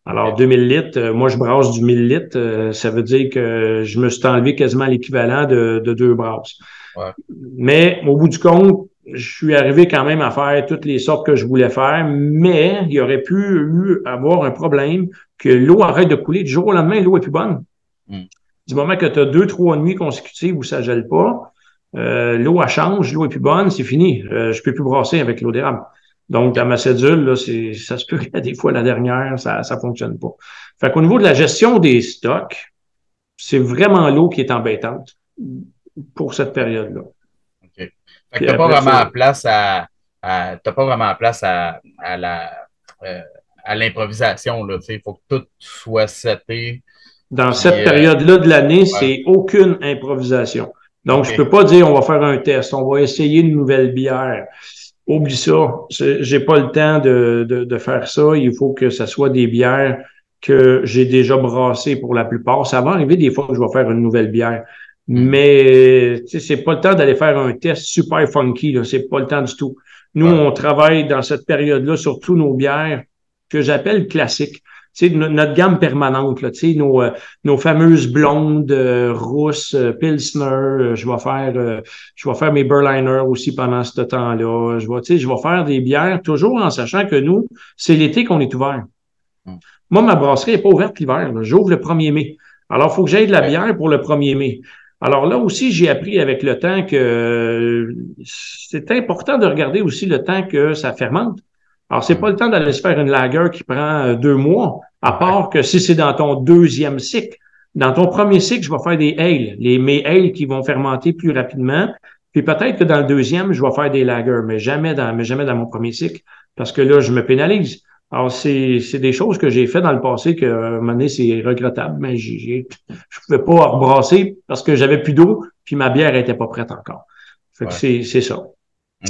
Speaker 2: Alors, 2000 litres, euh, moi, je brasse du 1000 litres. euh, ça veut dire que je me suis enlevé quasiment l'équivalent de, de deux brasses.
Speaker 1: Ouais.
Speaker 2: Mais au bout du compte, je suis arrivé quand même à faire toutes les sortes que je voulais faire, mais il aurait pu eu avoir un problème que l'eau arrête de couler. Du jour au lendemain, l'eau est plus bonne.
Speaker 1: Mm.
Speaker 2: Du moment que tu as deux, trois nuits consécutives où ça gèle pas, euh, l'eau elle change, l'eau est plus bonne, c'est fini. Euh, je peux plus brasser avec l'eau d'érable. Donc, dans ma cédule, là, c'est, ça se peut que des fois, la dernière, ça, ça fonctionne pas. Fait qu'au niveau de la gestion des stocks, c'est vraiment l'eau qui est embêtante pour cette période-là.
Speaker 1: OK. Fait que t'as pas vraiment
Speaker 2: ça-
Speaker 1: place à, à- t'as pas vraiment la place à, à la euh, à l'improvisation là. Il faut que tout soit seté.
Speaker 2: Dans cette
Speaker 1: euh,
Speaker 2: période-là de l'année, c'est aucune improvisation. Donc, je peux pas dire on va faire un test, on va essayer une nouvelle bière. Oublie ça. J'ai pas le temps de, de, de faire ça. Il faut que ce soit des bières que j'ai déjà brassées pour la plupart. Ça va arriver des fois que je vais faire une nouvelle bière.
Speaker 1: Mm.
Speaker 2: Mais c'est pas le temps d'aller faire un test super funky. C'est pas le temps du tout. Nous, on travaille dans cette période-là sur tous nos bières que j'appelle classiques. Sais, notre gamme permanente, là, tu sais, nos, euh, nos fameuses blondes, euh, rousses, euh, pilsner. je vais faire, euh, je vais faire mes Berliner aussi pendant ce temps-là. Je vais, tu sais, je vais faire des bières toujours en sachant que nous, c'est l'été qu'on est ouvert.
Speaker 1: Mm.
Speaker 2: Moi, ma brasserie n'est pas ouverte l'hiver. J'ouvre le 1er mai. Alors, il faut que j'aille de la bière pour le 1er mai. Alors là aussi, j'ai appris avec le temps que c'est important de regarder aussi le temps que ça fermente. Alors, c'est pas le temps d'aller se faire une lager qui prend deux mois, à part que si c'est dans ton deuxième cycle. Dans ton premier cycle, je vais faire des ales, les mes ales qui vont fermenter plus rapidement. Puis peut-être que dans le deuxième, je vais faire des lagers, mais jamais dans, mais jamais dans mon premier cycle, parce que là, je me pénalise. Alors, c'est, c'est des choses que j'ai fait dans le passé que, à un moment donné, c'est regrettable, mais j'ai, j'ai- je pouvais pas rebrasser parce que j'avais plus d'eau, puis ma bière était pas prête encore. Fait que
Speaker 1: Ouais.
Speaker 2: c'est, c'est ça.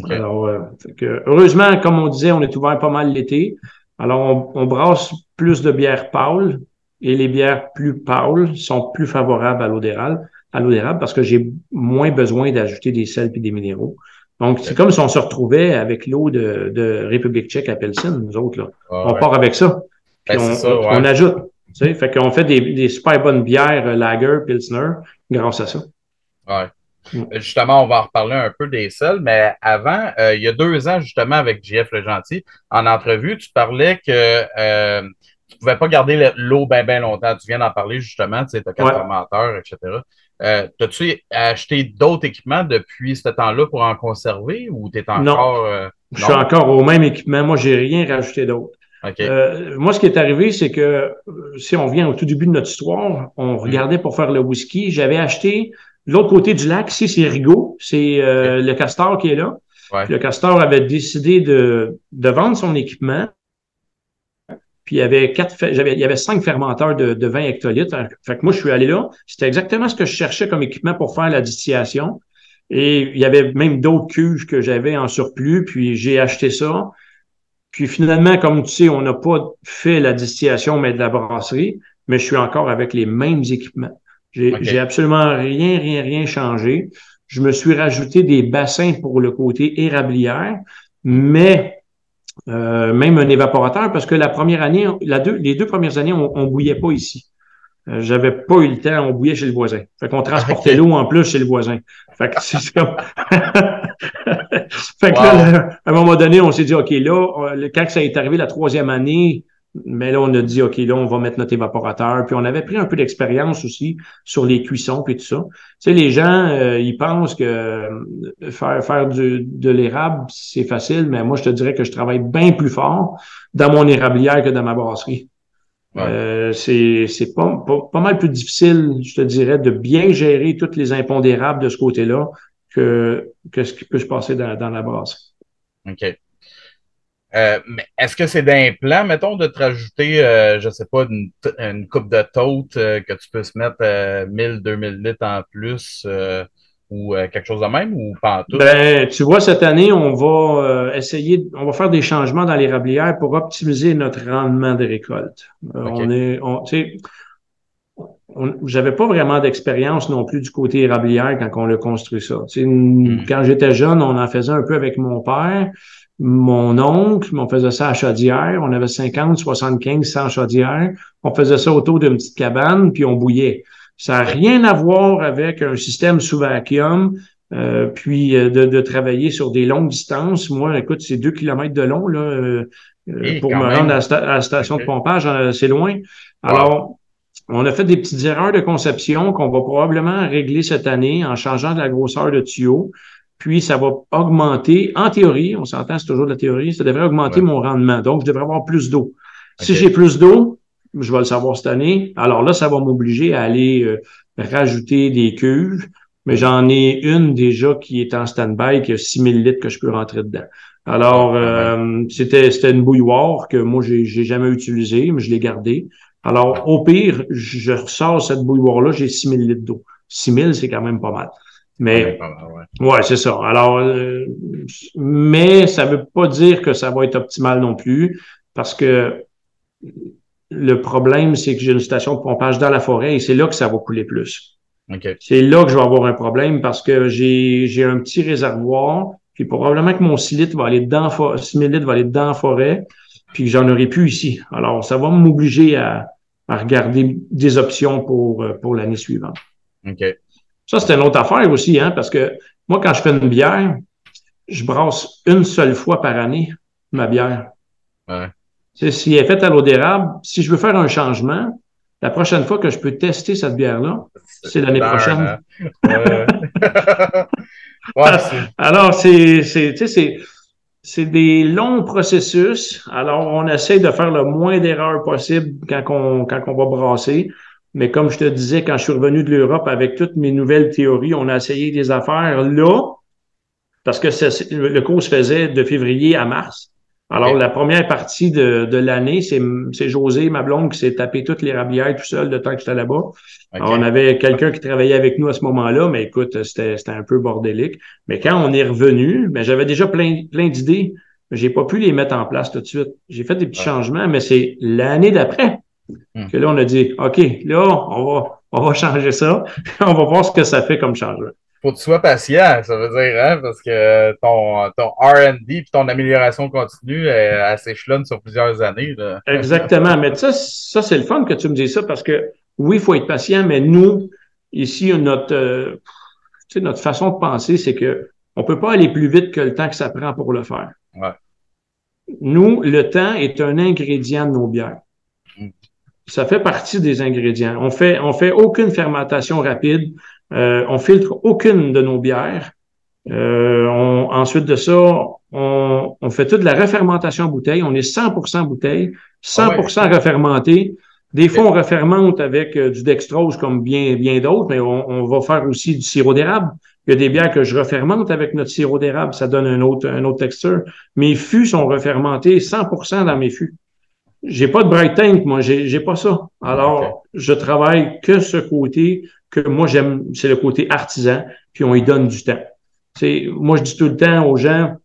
Speaker 2: Alors, euh, fait que, heureusement, comme on disait, on est ouvert pas mal l'été. Alors, on, on brasse plus de bières pâles et les bières plus pâles sont plus favorables à l'eau d'érable, à l'eau d'érable parce que j'ai moins besoin d'ajouter des sels et des minéraux. Donc, c'est comme si on se retrouvait avec l'eau de, de République tchèque à Pilsen, nous autres, là.
Speaker 1: Ouais,
Speaker 2: on
Speaker 1: ouais.
Speaker 2: part avec ça. Puis
Speaker 1: Ben,
Speaker 2: on,
Speaker 1: ça,
Speaker 2: on-
Speaker 1: ouais.
Speaker 2: on ajoute. Tu sais, fait qu'on fait des, des super bonnes bières euh, lager, pilsner, grâce à ça.
Speaker 1: Ouais.
Speaker 2: Mm.
Speaker 1: Euh, Justement, on va en reparler un peu des sels, mais avant, euh, il y a deux ans, justement, avec JF Le Gentil, en entrevue, tu parlais que euh, tu pouvais pas garder le- l'eau bien, bien longtemps. Tu viens d'en parler, justement, tu sais, t'as quatre
Speaker 2: Ouais.
Speaker 1: fermenteurs, etc. Euh, T'as-tu acheté d'autres équipements depuis ce temps-là pour en conserver ou t'es encore... euh,
Speaker 2: Je suis
Speaker 1: Non.
Speaker 2: encore au même équipement. Moi, j'ai rien rajouté d'autre. Euh, moi, ce qui est arrivé, c'est que si on vient au tout début de notre histoire, on regardait pour faire le whisky. J'avais acheté l'autre côté du lac, ici, c'est Rigaud, c'est euh, le castor qui est là. Le castor avait décidé de, de vendre son équipement. Puis il y avait quatre, j'avais, il y avait cinq fermenteurs de, de 20 hectolitres. Fait que moi, je suis allé là. C'était exactement ce que je cherchais comme équipement pour faire la distillation. Et il y avait même d'autres cuves que j'avais en surplus, puis j'ai acheté ça. Puis finalement, comme tu sais, on n'a pas fait la distillation, mais de la brasserie, mais je suis encore avec les mêmes équipements. J'ai absolument rien, rien, rien changé. Je me suis rajouté des bassins pour le côté érablière, mais euh, même un évaporateur, parce que la première année, la deux, les deux premières années, on, on bouillait pas ici. Euh, j'avais pas eu le temps, on bouillait chez le voisin. Fait qu'on transportait l'eau en plus chez le voisin. Fait que c'est comme. fait que là, à un moment donné, on s'est dit, OK, là, quand ça est arrivé la troisième année, mais là, on a dit, OK, là, on va mettre notre évaporateur. Puis on avait pris un peu d'expérience aussi sur les cuissons et tout ça. Tu sais, les gens, euh, ils pensent que euh, faire, faire du, de l'érable, c'est facile, mais moi, je te dirais que je travaille bien plus fort dans mon érablière que dans ma brasserie. Euh, c'est pas, pas, mal plus difficile, je te dirais, de bien gérer toutes les impondérables de ce côté-là que, que ce qui peut se passer dans, dans la brasse.
Speaker 1: OK. Euh, mais est-ce que c'est d'un plan, mettons, de te rajouter, euh, je sais pas, une, une coupe de tôte que tu peux se mettre 1000, 2000 litres en plus ou euh, quelque chose de même ou pas en tout?
Speaker 2: Ben, tu vois, cette année, on va euh, essayer, on va faire des changements dans les rablières pour optimiser notre rendement de récolte. Euh, on est, on, tu sais, j'avais pas vraiment d'expérience non plus du côté érablière quand on le construit ça. Hmm. Quand j'étais jeune, on en faisait un peu avec mon père, mon oncle, on faisait ça à Chaudière. On avait 50, 75, 100 chaudières. On faisait ça autour d'une petite cabane, puis on bouillait. Ça n'a rien à voir avec un système sous vacuum, euh, puis euh, de, de, travailler sur des longues distances. Moi, écoute, c'est deux kilomètres de long là, euh, pour me rendre à, la station de pompage, c'est loin. Alors, on a fait des petites erreurs de conception qu'on va probablement régler cette année en changeant de la grosseur de tuyau. Puis, ça va augmenter, en théorie, on s'entend, c'est toujours de la théorie, ça devrait augmenter mon rendement. Donc, je devrais avoir plus d'eau. Si j'ai plus d'eau, je vais le savoir cette année. Alors là, ça va m'obliger à aller euh, rajouter des cuves, mais j'en ai une déjà qui est en stand-by, qui a 6000 litres que je peux rentrer dedans. Alors, euh, c'était c'était une bouilloire que moi, j'ai j'ai jamais utilisée, mais je l'ai gardée. Alors, au pire, je ressors cette bouilloire-là, j'ai 6000 litres d'eau. 6000, c'est quand même pas mal. Mais, ouais, c'est ça. Alors, euh, mais ça veut pas dire que ça va être optimal non plus, parce que le problème, c'est que j'ai une station de pompage dans la forêt et c'est là que ça va couler plus. C'est là que je vais avoir un problème parce que j'ai, j'ai un petit réservoir, puis probablement que mon 6 litres va aller dans, 6 litres va aller dans la forêt, puis j'en aurai plus ici. Alors, ça va m'obliger à, à regarder des options pour, pour l'année suivante. Ça, c'est une autre affaire aussi, hein, parce que moi, quand je fais une bière, je brasse une seule fois par année ma bière. Ouais. Si elle est faite à l'eau d'érable, si je veux faire un changement, la prochaine fois que je peux tester cette bière-là, c'est l'année prochaine. Hein. Alors, c'est, c'est, c'est des longs processus. Alors, on essaie de faire le moins d'erreurs possible quand on, quand on va brasser. Mais comme je te disais, quand je suis revenu de l'Europe avec toutes mes nouvelles théories, on a essayé des affaires là, parce que le cours se faisait de février à mars. Alors, la première partie de, de l'année, c'est, c'est José, ma blonde, qui s'est tapé toutes les rabières tout seul le temps que j'étais là-bas. on avait quelqu'un qui travaillait avec nous à ce moment-là, mais écoute, c'était, c'était un peu bordélique. Mais quand on est revenu, ben, j'avais déjà plein, plein d'idées, mais j'ai pas pu les mettre en place tout de suite. J'ai fait des petits changements, mais c'est l'année d'après hmm. que là, on a dit, OK, là, on va, on va changer ça. on va voir ce que ça fait comme changement
Speaker 1: faut que tu sois patient, ça veut dire, hein, parce que ton, ton RD puis ton amélioration continue, elle, s'échelonne sur plusieurs années.
Speaker 2: Exactement. Mais ça, ça c'est le fun que tu me dises ça parce que oui, il faut être patient, mais nous, ici, notre, euh, notre façon de penser, c'est que on peut pas aller plus vite que le temps que ça prend pour le faire. Ouais. Nous, le temps est un ingrédient de nos bières. Ça fait partie des ingrédients. On fait, on fait aucune fermentation rapide. Euh, on filtre aucune de nos bières Euh, ensuite de ça, on, on, fait toute la refermentation en bouteille. On est 100% bouteille, 100% ah refermenté. Des fois, on refermente avec euh, du dextrose comme bien, bien d'autres, mais on, on, va faire aussi du sirop d'érable. Il y a des bières que je refermente avec notre sirop d'érable, ça donne un autre, un autre texture. Mes fûts sont refermentés 100% dans mes fûts. J'ai pas de bright tank, moi, j'ai, j'ai pas ça. Alors, je travaille que ce côté que moi j'aime, c'est le côté artisan, puis on y donne du temps. C'est, moi, je dis tout le temps aux gens,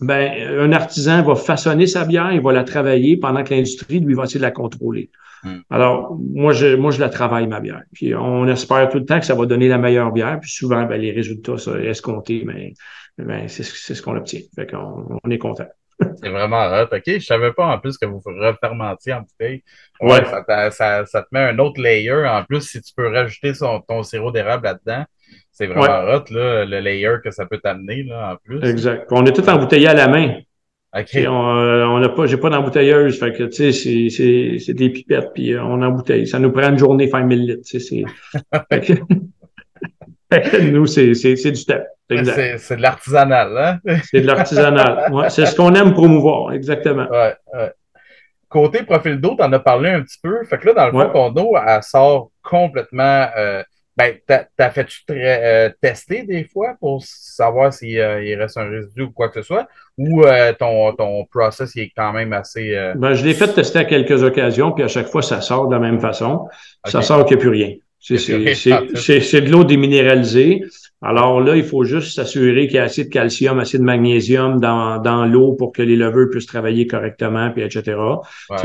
Speaker 2: ben, un artisan va façonner sa bière, il va la travailler pendant que l'industrie, lui, va essayer de la contrôler. Hmm. Alors, moi je, moi, je la travaille, ma bière. Puis on espère tout le temps que ça va donner la meilleure bière. Puis souvent, ben, les résultats sont escomptés, mais ben, c'est, ce qu'on obtient. Fait qu'on on est content.
Speaker 1: C'est vraiment hot. OK, je savais pas en plus que vous refermentiez en bouteille. Ouais, Ça, ça, ça, te met un autre layer. En plus, si tu peux rajouter son, ton sirop d'érable là-dedans, c'est vraiment hot, là, le layer que ça peut t'amener, là, en plus.
Speaker 2: Exact. On est tout embouteillé à la main. OK. on euh, n'a pas, j'ai pas d'embouteilleuse. Fait que, tu sais, c'est, c'est, des pipettes, puis euh, on embouteille. Ça nous prend une journée faire 1000 litres, tu sais, c'est. nous, c'est, c'est, c'est du step.
Speaker 1: C'est, de l'artisanal, hein?
Speaker 2: c'est de l'artisanal. Ouais, c'est ce qu'on aime promouvoir, exactement.
Speaker 1: Ouais, ouais. Côté profil d'eau, tu en as parlé un petit peu. Fait que là, dans le fond, ton eau, elle sort complètement euh, ben, t'as fait-tu euh, tester des fois pour savoir s'il euh, reste un résidu ou quoi que ce soit? Ou euh, ton, ton process il est quand même assez.
Speaker 2: Ben, je l'ai fait tester à quelques occasions, puis à chaque fois, ça sort de la même façon. Ça sort qu'il n'y a plus rien. C'est de l'eau déminéralisée. Alors là, il faut juste s'assurer qu'il y a assez de calcium, assez de magnésium dans, dans l'eau pour que les levures puissent travailler correctement, puis etc.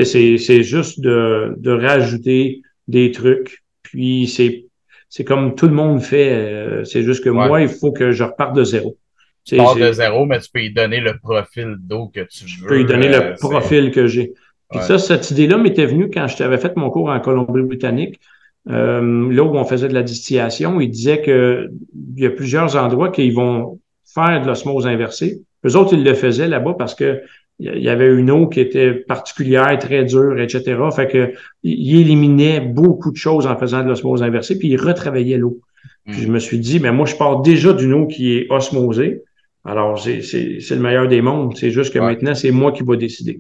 Speaker 2: C'est juste de, de rajouter des trucs. Puis c'est c'est comme tout le monde fait. Euh, c'est juste que moi, il faut que je reparte de zéro.
Speaker 1: Tu pars de zéro, mais tu peux y donner le profil d'eau que tu veux.
Speaker 2: Je peux y donner le euh, profil que j'ai. Puis ça, cette idée-là m'était venue quand je t'avais fait mon cours en Colombie-Britannique. Euh, là où on faisait de la distillation, il disait que il y a plusieurs endroits qui vont faire de l'osmose inversée. Eux autres, ils le faisaient là-bas parce que il y avait une eau qui était particulière, très dure, etc. Fait que il éliminait beaucoup de choses en faisant de l'osmose inversée, puis il retravaillait l'eau. Puis je me suis dit, mais moi, je pars déjà d'une eau qui est osmosée. Alors, c'est le meilleur des mondes. C'est juste que maintenant, c'est moi qui vais décider.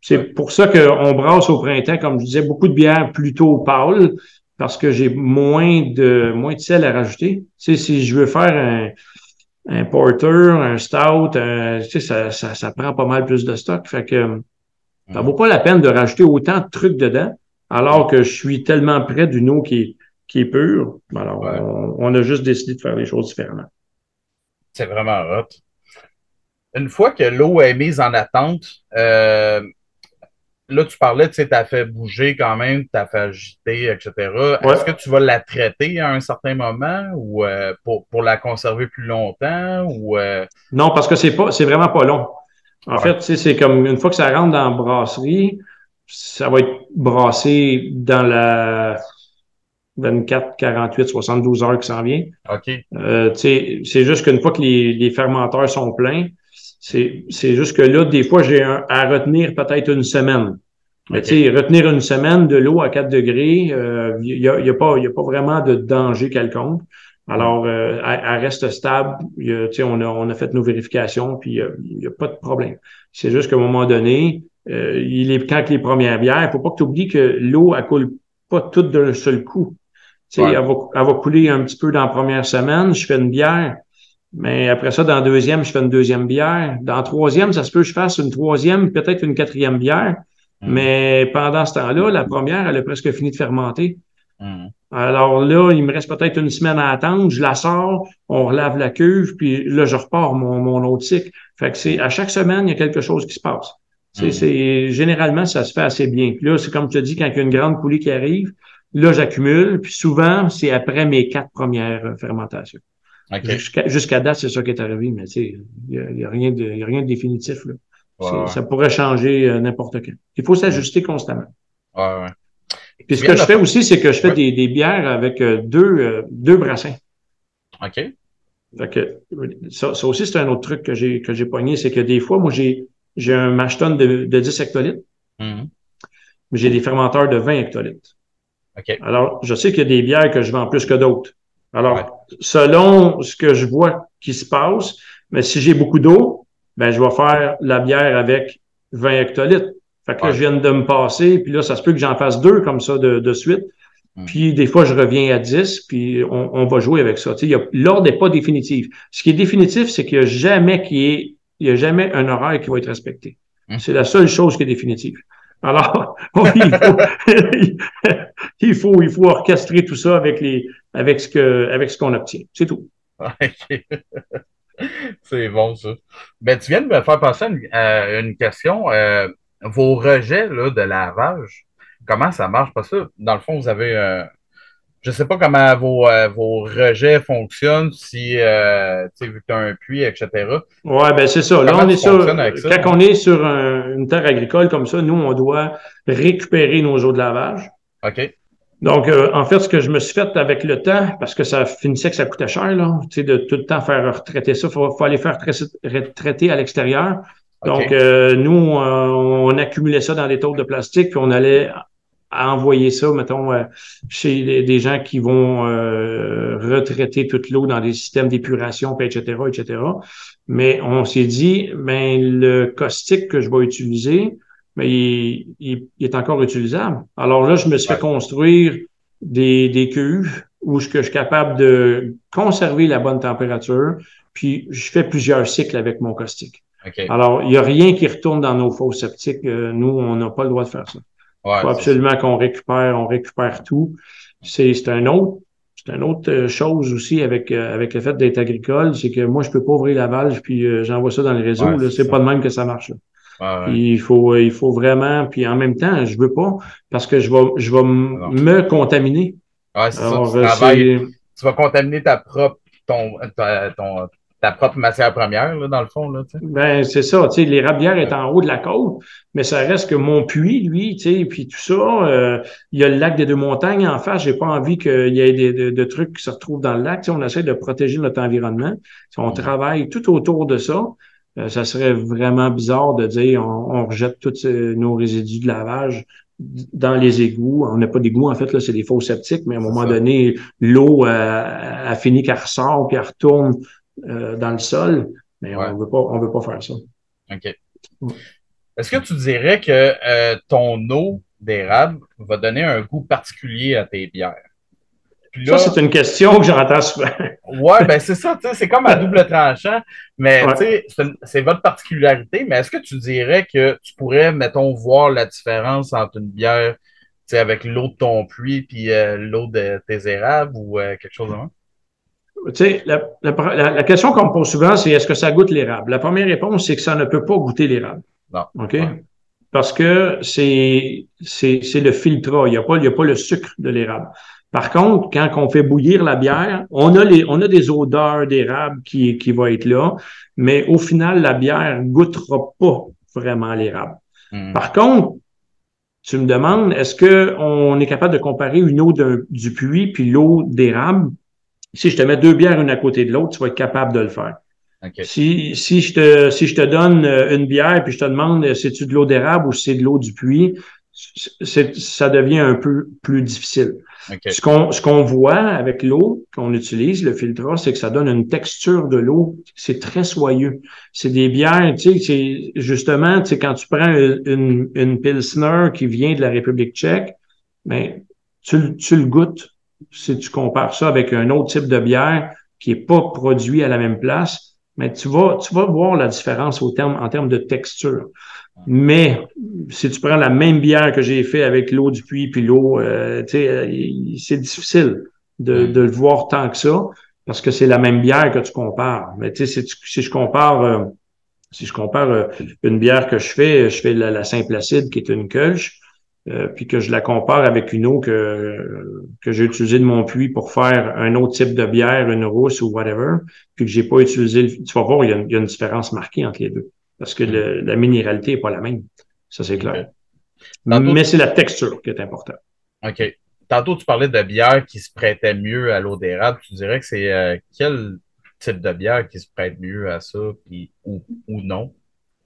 Speaker 2: C'est pour ça qu'on brasse au printemps, comme je disais, beaucoup de bières plutôt pâles, parce que j'ai moins de moins de sel à rajouter. Tu sais, si je veux faire un, un porter, un stout, tu sais, ça, ça, ça, prend pas mal plus de stock. Fait que ça vaut pas la peine de rajouter autant de trucs dedans, alors que je suis tellement près d'une eau qui est, qui est pure. Alors, on, a juste décidé de faire les choses différemment.
Speaker 1: C'est vraiment hot. Une fois que l'eau est mise en attente, euh, là, tu parlais, tu sais, t'as fait bouger quand même, t'as fait agiter, etc. Est-ce que tu vas la traiter à un certain moment ou euh, pour, pour la conserver plus longtemps ou euh?
Speaker 2: Non, parce que c'est pas, c'est vraiment pas long. En fait, tu sais, c'est comme une fois que ça rentre dans la brasserie, ça va être brassé dans la 24, 48, 72 heures qui s'en vient.
Speaker 1: OK.
Speaker 2: Euh, c'est juste qu'une fois que les, les fermenteurs sont pleins, c'est, juste que là, des fois, j'ai à retenir peut-être une semaine. Mais tu sais, retenir une semaine de l'eau à 4 degrés, il euh, n'y a, y a, pas, y a pas vraiment de danger quelconque. Alors, euh, elle, reste stable. Y a, on, a, on a fait nos vérifications, puis il n'y a, pas de problème. C'est juste qu'à un moment donné, euh, il est quand les premières bières, il faut pas que tu oublies que l'eau, elle coule pas toute d'un seul coup. Tu sais, elle, va, elle va couler un petit peu dans la première semaine. Je fais une bière. Mais après ça, dans deuxième, je fais une deuxième bière. Dans troisième, ça se peut que je fasse une troisième, peut-être une quatrième bière. Mm. Mais pendant ce temps-là, la première, elle a presque fini de fermenter. Mm. Alors là, il me reste peut-être une semaine à attendre. Je la sors, on relave la cuve, puis là, je repars mon, mon autre cycle. Fait que c'est à chaque semaine, il y a quelque chose qui se passe. Mm. c'est généralement, ça se fait assez bien. Puis là, c'est comme tu as dit, quand il y a une grande coulée qui arrive, là, j'accumule. Puis souvent, c'est après mes quatre premières fermentations. Jusqu'à date, c'est ça qui est arrivé, mais il n'y a, y a, rien de, y a rien de définitif. Là. Ça pourrait changer euh, n'importe quand. Il faut s'ajuster constamment.
Speaker 1: Ouais, ouais.
Speaker 2: Puis ce que je fais aussi, c'est que je fais des, des, bières avec euh, deux, euh, deux brassins.
Speaker 1: OK.
Speaker 2: Fait que, ça, ça aussi, c'est un autre truc que j'ai que j'ai pogné, c'est que des fois, moi, j'ai j'ai un mash de, de 10 hectolitres, mm-hmm. mais j'ai des fermenteurs de 20 hectolitres.
Speaker 1: OK.
Speaker 2: Alors, je sais qu'il y a des bières que je vends plus que d'autres. Alors, selon ce que je vois qui se passe. Mais si j'ai beaucoup d'eau, ben je vais faire la bière avec 20 hectolitres. Fait que là, je viens de me passer, puis là, ça se peut que j'en fasse deux comme ça de, de suite. Puis des fois, je reviens à 10, puis on, on va jouer avec ça. Tu sais, L'ordre n'est pas définitif. Ce qui est définitif, c'est qu'il n'y a jamais qui est, il y a jamais un horaire qui va être respecté.
Speaker 1: Hmm.
Speaker 2: C'est la seule chose qui est définitive. Alors, il, faut, il, faut, il faut orchestrer tout ça avec les, avec ce que, avec ce qu'on obtient. C'est tout.
Speaker 1: C'est bon, ça. Ben, tu viens de me faire penser à une, une question. Euh, vos rejets là, de lavage, comment ça marche? Parce que dans le fond, vous avez. Euh, je ne sais pas comment vos, euh, vos rejets fonctionnent, si euh, tu sais, vu que tu as un puits, etc.
Speaker 2: Oui, ben c'est ça. Là, on est sur.
Speaker 1: ça?
Speaker 2: Quand on est sur un- une terre agricole comme ça, nous, on doit récupérer nos eaux de lavage.
Speaker 1: OK.
Speaker 2: Donc, euh, en fait, ce que je me suis fait avec le temps, parce que ça finissait que ça coûtait cher, là, tu sais, de tout le temps faire retraiter ça, faut, faut aller faire traiter- retraiter à l'extérieur. Donc, euh, nous, euh, on accumulait ça dans des tôles de plastique, puis on allait envoyer ça, mettons, euh, chez des, gens qui vont euh, retraiter toute l'eau dans des systèmes d'épuration, etc., etc. Mais on s'est dit, ben le caustique que je vais utiliser, mais il, il- il est encore utilisable. Alors là, je me suis
Speaker 1: Ouais.
Speaker 2: fait construire des, des cuves où je, que je suis capable de conserver la bonne température, puis je fais plusieurs cycles avec mon caustique.
Speaker 1: OK.
Speaker 2: Alors, il n'y a rien qui retourne dans nos fosses septiques. Euh, nous, on n'a pas le droit de faire ça.
Speaker 1: Ouais,
Speaker 2: Il faut
Speaker 1: c'est
Speaker 2: absolument qu'on récupère, on récupère tout. C'est, c'est un autre, c'est une autre euh, chose aussi avec, euh, avec le fait d'être agricole, c'est que moi, je peux pas ouvrir la valve puis euh, j'envoie ça dans le réseau.
Speaker 1: Ouais, c'est
Speaker 2: pas de même que ça marche. là.
Speaker 1: Ouais,
Speaker 2: Il faut, il faut vraiment, puis en même temps, je veux pas parce que je vais, je vais me contaminer.
Speaker 1: Ouais, c'est ça. Tu travailles,
Speaker 2: c'est-
Speaker 1: tu vas contaminer ta propre, ton, ta, ton- ta propre matière première, là, dans le fond, là.
Speaker 2: Ben, c'est ça, tu sais, les rabières est en haut de la côte, mais ça reste que mon puits, lui, tu sais, puis tout ça, euh, il y a le lac des deux montagnes en face, j'ai pas envie qu'il y ait des, de, de trucs qui se retrouvent dans le lac, tu sais, on essaie de protéger notre environnement, on travaille tout autour de ça, ça serait vraiment bizarre de dire on, on rejette tous euh, nos résidus de lavage dans les égouts. On n'a pas d'égouts, en fait, là, c'est des faux septiques, mais à un moment
Speaker 1: ça.
Speaker 2: donné, l'eau euh, a fini qu'elle ressort, puis elle retourne euh, dans le sol. Mais
Speaker 1: Ouais.
Speaker 2: on veut pas, on veut pas faire ça.
Speaker 1: OK.
Speaker 2: Ouais.
Speaker 1: Est-ce que tu dirais que euh, ton eau d'érable va donner un goût particulier à tes bières? Là,
Speaker 2: Ça, c'est une question que j'entends souvent.
Speaker 1: ouais, ben c'est ça, c'est comme à double tranchant, mais
Speaker 2: Ouais.
Speaker 1: c'est votre particularité, mais est-ce que tu dirais que tu pourrais, mettons, voir la différence entre une bière, avec l'eau de ton puits puis euh, l'eau de tes érables ou euh, quelque chose de même?
Speaker 2: Tu sais, la, la, la- question qu'on me pose souvent, c'est est-ce que ça goûte l'érable? La première réponse, c'est que ça ne peut pas goûter l'érable.
Speaker 1: Non.
Speaker 2: OK?
Speaker 1: Ouais.
Speaker 2: Parce que c'est, le filtrat. Il n'y a pas, il y a pas le sucre de l'érable. Par contre, quand on fait bouillir la bière, on a les, on a des odeurs d'érable qui, qui vont être là, mais au final, la bière goûtera pas vraiment l'érable.
Speaker 1: Hmm.
Speaker 2: Par contre, tu me demandes, est-ce que on est capable de comparer une eau du puits puis l'eau d'érable? Si je te mets deux bières une à côté de l'autre, tu vas être capable de le faire. Si, si, je te, si je te donne euh, une bière puis je te demande euh, c'est-tu de l'eau d'érable ou c'est de l'eau du puits, ça devient un peu plus difficile.
Speaker 1: OK.
Speaker 2: Ce qu'on ce qu'on voit avec l'eau qu'on utilise, le filtrat, c'est que ça donne une texture de l'eau. C'est très soyeux. C'est des bières, tu sais, c'est justement, tu sais, quand tu prends une, une, Pilsner qui vient de la République tchèque, ben, tu, le- tu le goûtes si tu compares ça avec un autre type de bière qui est pas produit à la même place, mais tu vas, tu vas voir la différence au terme, en termes de texture. Mais si tu prends la même bière que j'ai fait avec l'eau du puits puis l'eau, euh, tu sais, euh, c'est difficile de,
Speaker 1: Mm.
Speaker 2: de le voir tant que ça parce que c'est la même bière que tu compares. Mais tu sais, si, je compare, euh, si je compare euh, une bière que je fais, je fais la, la Saint-Placide qui est une Kölsch, euh, puis que je la compare avec une eau que, que j'ai utilisée de mon puits pour faire un autre type de bière, une rousse ou whatever, puis que j'ai pas utilisé, le- tu vas voir, il y a une, il y a une différence marquée entre les deux. Parce que le- la minéralité est pas la même. Ça, c'est clair.
Speaker 1: Tantôt-
Speaker 2: Mais c'est la texture qui est importante.
Speaker 1: OK. Tantôt, tu parlais de bière qui se prêtait mieux à l'eau d'érable. Tu dirais que c'est euh, quel type de bière qui se prête mieux à ça puis, ou, ou non?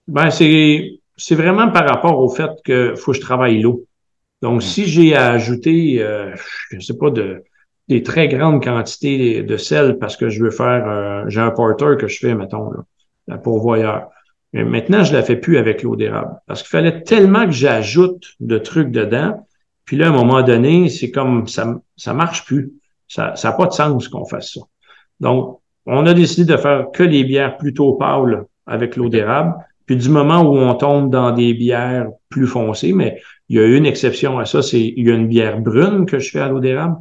Speaker 2: Ben, c'est, c'est vraiment par rapport au fait que faut que je travaille l'eau. Donc,
Speaker 1: Mm.
Speaker 2: si j'ai à ajouter, euh, je sais pas, de, des très grandes quantités de sel parce que je veux faire, j'ai un porter que je fais, mettons, là, la pourvoyeur. Mais maintenant, je la fais plus avec l'eau d'érable parce qu'il fallait tellement que j'ajoute de trucs dedans. Puis là, à un moment donné, c'est comme ça, ça marche plus. Ça n'a pas de sens qu'on fasse ça. Donc, on a décidé de faire que les bières plutôt pâles avec l'eau d'érable. Puis du moment où on tombe dans des bières plus foncées, mais il y a une exception à ça, c'est il y a une bière brune que je fais à l'eau d'érable.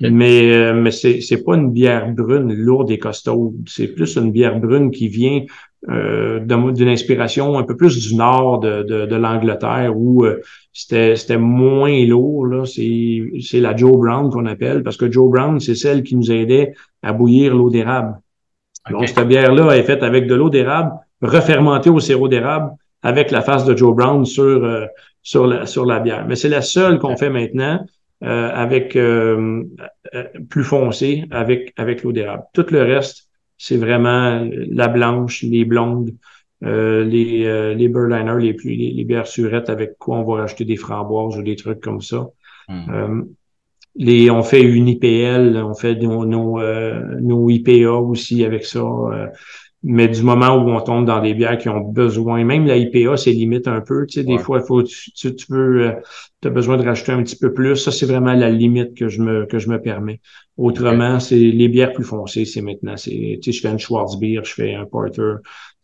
Speaker 2: Mais, euh, mais c'est, c'est pas une bière brune lourde et costaude. C'est plus une bière brune qui vient euh, d'une inspiration un peu plus du nord de, de, de l'Angleterre où euh, c'était, c'était moins lourd. Là. C'est, c'est la Joe Brown qu'on appelle parce que Joe Brown, c'est celle qui nous aidait à bouillir l'eau d'érable. Donc, cette bière-là est faite avec de l'eau d'érable refermentée au sirop d'érable avec la face de Joe Brown sur, euh, sur, la, sur la bière. Mais c'est la seule qu'on fait maintenant euh, avec euh, plus foncé avec, avec l'eau d'érable. Tout le reste, c'est vraiment la blanche, les blondes, les, les Berliner, les, les, les bières surettes avec quoi on va rajouter des framboises ou des trucs comme ça. Hmm. Les, on fait une IPL, on fait nos, nos, nos IPA aussi avec ça. Mais du moment où on tombe dans des bières qui ont besoin, même la IPA, c'est limite un peu. Tu sais, des fois, faut, tu, tu veux, euh, as besoin de rajouter un petit peu plus. Ça, c'est vraiment la limite que je me, que je me permets. Autrement, c'est les bières plus foncées, c'est maintenant. C'est, tu sais, je fais une Schwarzbier, je fais un Porter,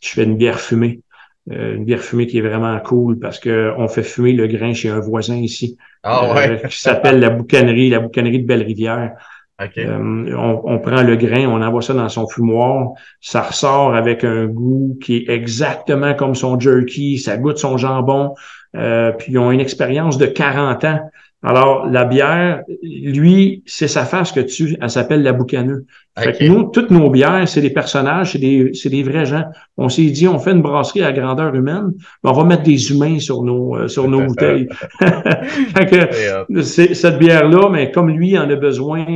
Speaker 2: je fais une bière fumée. Euh, une bière fumée qui est vraiment cool parce que on fait fumer le grain chez un voisin ici.
Speaker 1: Ah ouais.
Speaker 2: Euh, qui s'appelle la boucanerie, la boucanerie de Belle-Rivière. Euh, on, prend le grain, on envoie ça dans son fumoir, ça ressort avec un goût qui est exactement comme son jerky, ça goûte son jambon, euh, puis ils ont une expérience de 40 ans. Alors, la bière, lui, c'est sa face que tu, elle s'appelle la boucaneux. Fait que nous, toutes nos bières, c'est des personnages, c'est des, c'est des vrais gens. On s'est dit, on fait une brasserie à grandeur humaine, on va mettre des humains sur nos, euh, sur nos bouteilles. fait que, c'est, cette bière-là, mais comme lui en a besoin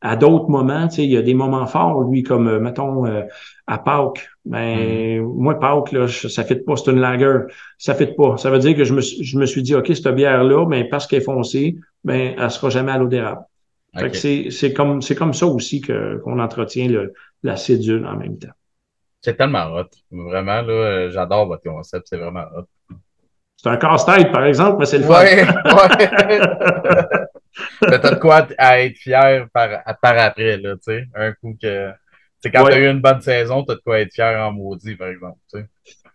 Speaker 2: à d'autres moments, tu sais, il y a des moments forts, lui, comme, euh, mettons, euh, à Pâques. Ben, mm. moi, Pâques, là, ça fait pas, c'est une lager. Ça fait pas. Ça veut dire que je me, je me suis dit, OK, cette bière-là, ben, parce qu'elle est foncée, ben, elle sera jamais à l'eau d'érable. c'est, c'est comme, c'est comme ça aussi que, qu'on entretient le, la cédule en même temps.
Speaker 1: C'est tellement hot. Vraiment, là, euh, j'adore votre concept. C'est vraiment hot.
Speaker 2: C'est un casse-tête, par exemple, mais c'est le fun.
Speaker 1: Ouais, ouais. Mais t'as de quoi à être fier par, par après, là, tu sais. Un coup que. C'est quand tu t'as eu une bonne saison, t'as de quoi être fier en maudit, par exemple, tu sais.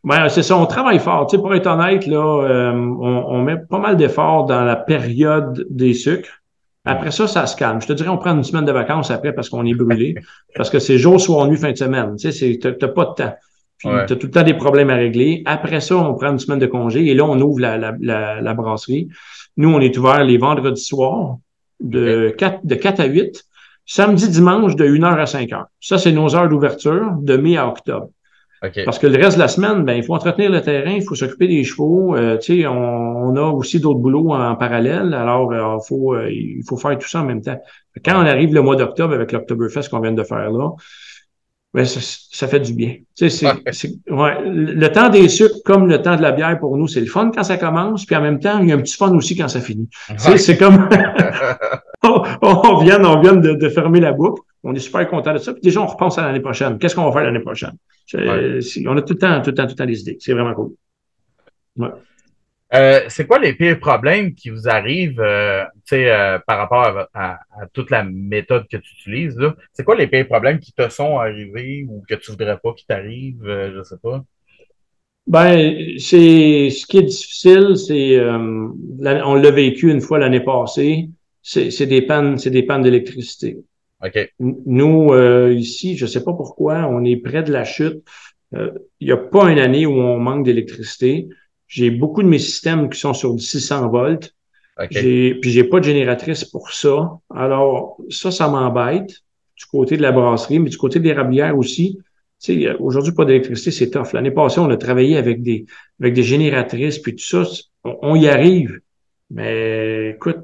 Speaker 2: Ouais, c'est ça, on travaille fort. Tu sais, pour être honnête, là, euh, on, on, met pas mal d'efforts dans la période des sucres. Après ça, ça se calme. Je te dirais, on prend une semaine de vacances après parce qu'on est brûlé. parce que c'est jour, soir, nuit, fin de semaine. Tu sais, t'as pas de temps. Puis tu as tout le temps des problèmes à régler. Après ça, on prend une semaine de congé et là, on ouvre la, la, la, la brasserie. Nous, on est ouvert les vendredis soirs de 4, de 4 à 8, samedi, dimanche de 1h à 5h. Ça, c'est nos heures d'ouverture de mai à octobre. Parce que le reste de la semaine, ben, il faut entretenir le terrain, il faut s'occuper des chevaux. Euh, tu sais, on, on, a aussi d'autres boulots en, parallèle. Alors, euh, faut, euh, il faut faire tout ça en même temps. Quand on arrive le mois d'octobre avec l'Octoberfest qu'on vient de faire là, ben, ça, ça, fait du bien. Tu sais, c'est, ouais, le temps des sucres, comme le temps de la bière pour nous, c'est le fun quand ça commence, puis en même temps, il y a un petit fun aussi quand ça finit. Tu sais, c'est comme on, vient, on vient de, de, fermer la boucle. On est super content de ça. Puis déjà, on repense à l'année prochaine. Qu'est-ce qu'on va faire l'année prochaine? On a tout le temps, tout le temps, tout le temps les idées. C'est vraiment cool.
Speaker 1: Ouais. Euh, c'est quoi les pires problèmes qui vous arrivent euh, euh, par rapport à, toute la méthode que tu utilises? C'est quoi les pires problèmes qui te sont arrivés ou que tu voudrais pas qu'ils t'arrivent? Euh, je sais pas?
Speaker 2: Ben, c'est ce qui est difficile, c'est on l'a vécu une fois l'année passée, c'est des pannes, c'est des pannes d'électricité.
Speaker 1: OK.
Speaker 2: Nous, ici, je sais pas pourquoi, on est près de la chute. Il n'y a pas une année où on manque d'électricité. J'ai beaucoup de mes systèmes qui sont sur du 600 volts. Okay. Puis j'ai pas de génératrice pour ça. Alors, ça, ça m'embête du côté de la brasserie, mais du côté des rablières aussi. Tu sais, aujourd'hui, pas d'électricité, c'est tough. L'année passée, on a travaillé avec des, avec des génératrices, puis tout ça, on, y arrive. Mais écoute,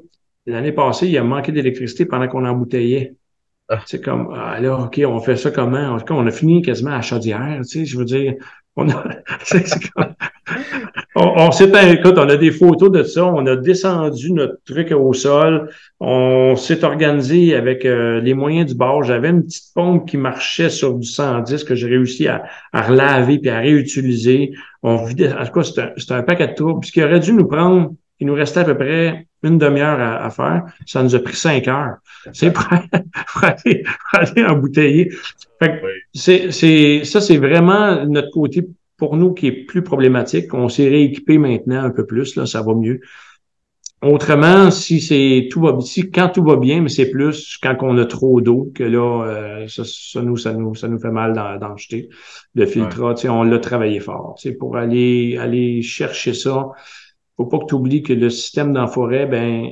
Speaker 2: l'année passée, il a manqué d'électricité pendant qu'on embouteillait. Ah. C'est comme, ah là, OK, on fait ça comment? En tout cas, on a fini quasiment à chaudière, tu sais, je veux dire, on a, on, s'est, écoute, on a des photos de ça. On a descendu notre truc au sol. On s'est organisé avec euh, les moyens du bord. J'avais une petite pompe qui marchait sur du 110 que j'ai réussi à, à relaver puis à réutiliser. On vidait, en tout cas, c'était un, un paquet de trous. Puis ce qui aurait dû nous prendre, il nous restait à peu près une demi-heure à, faire. Ça nous a pris cinq heures. C'est pour, aller, embouteiller. c'est, c'est, ça, c'est vraiment notre côté pour nous qui est plus problématique. On s'est rééquipé maintenant un peu plus, là, ça va mieux. Autrement, si c'est tout va si quand tout va bien, mais c'est plus quand on a trop d'eau que là, euh, ça, nous, ça nous, ça nous fait mal d'en, jeter. Le filtre, on l'a travaillé fort. Pour aller, aller chercher ça, faut pas que tu oublies que le système dans la forêt, ben,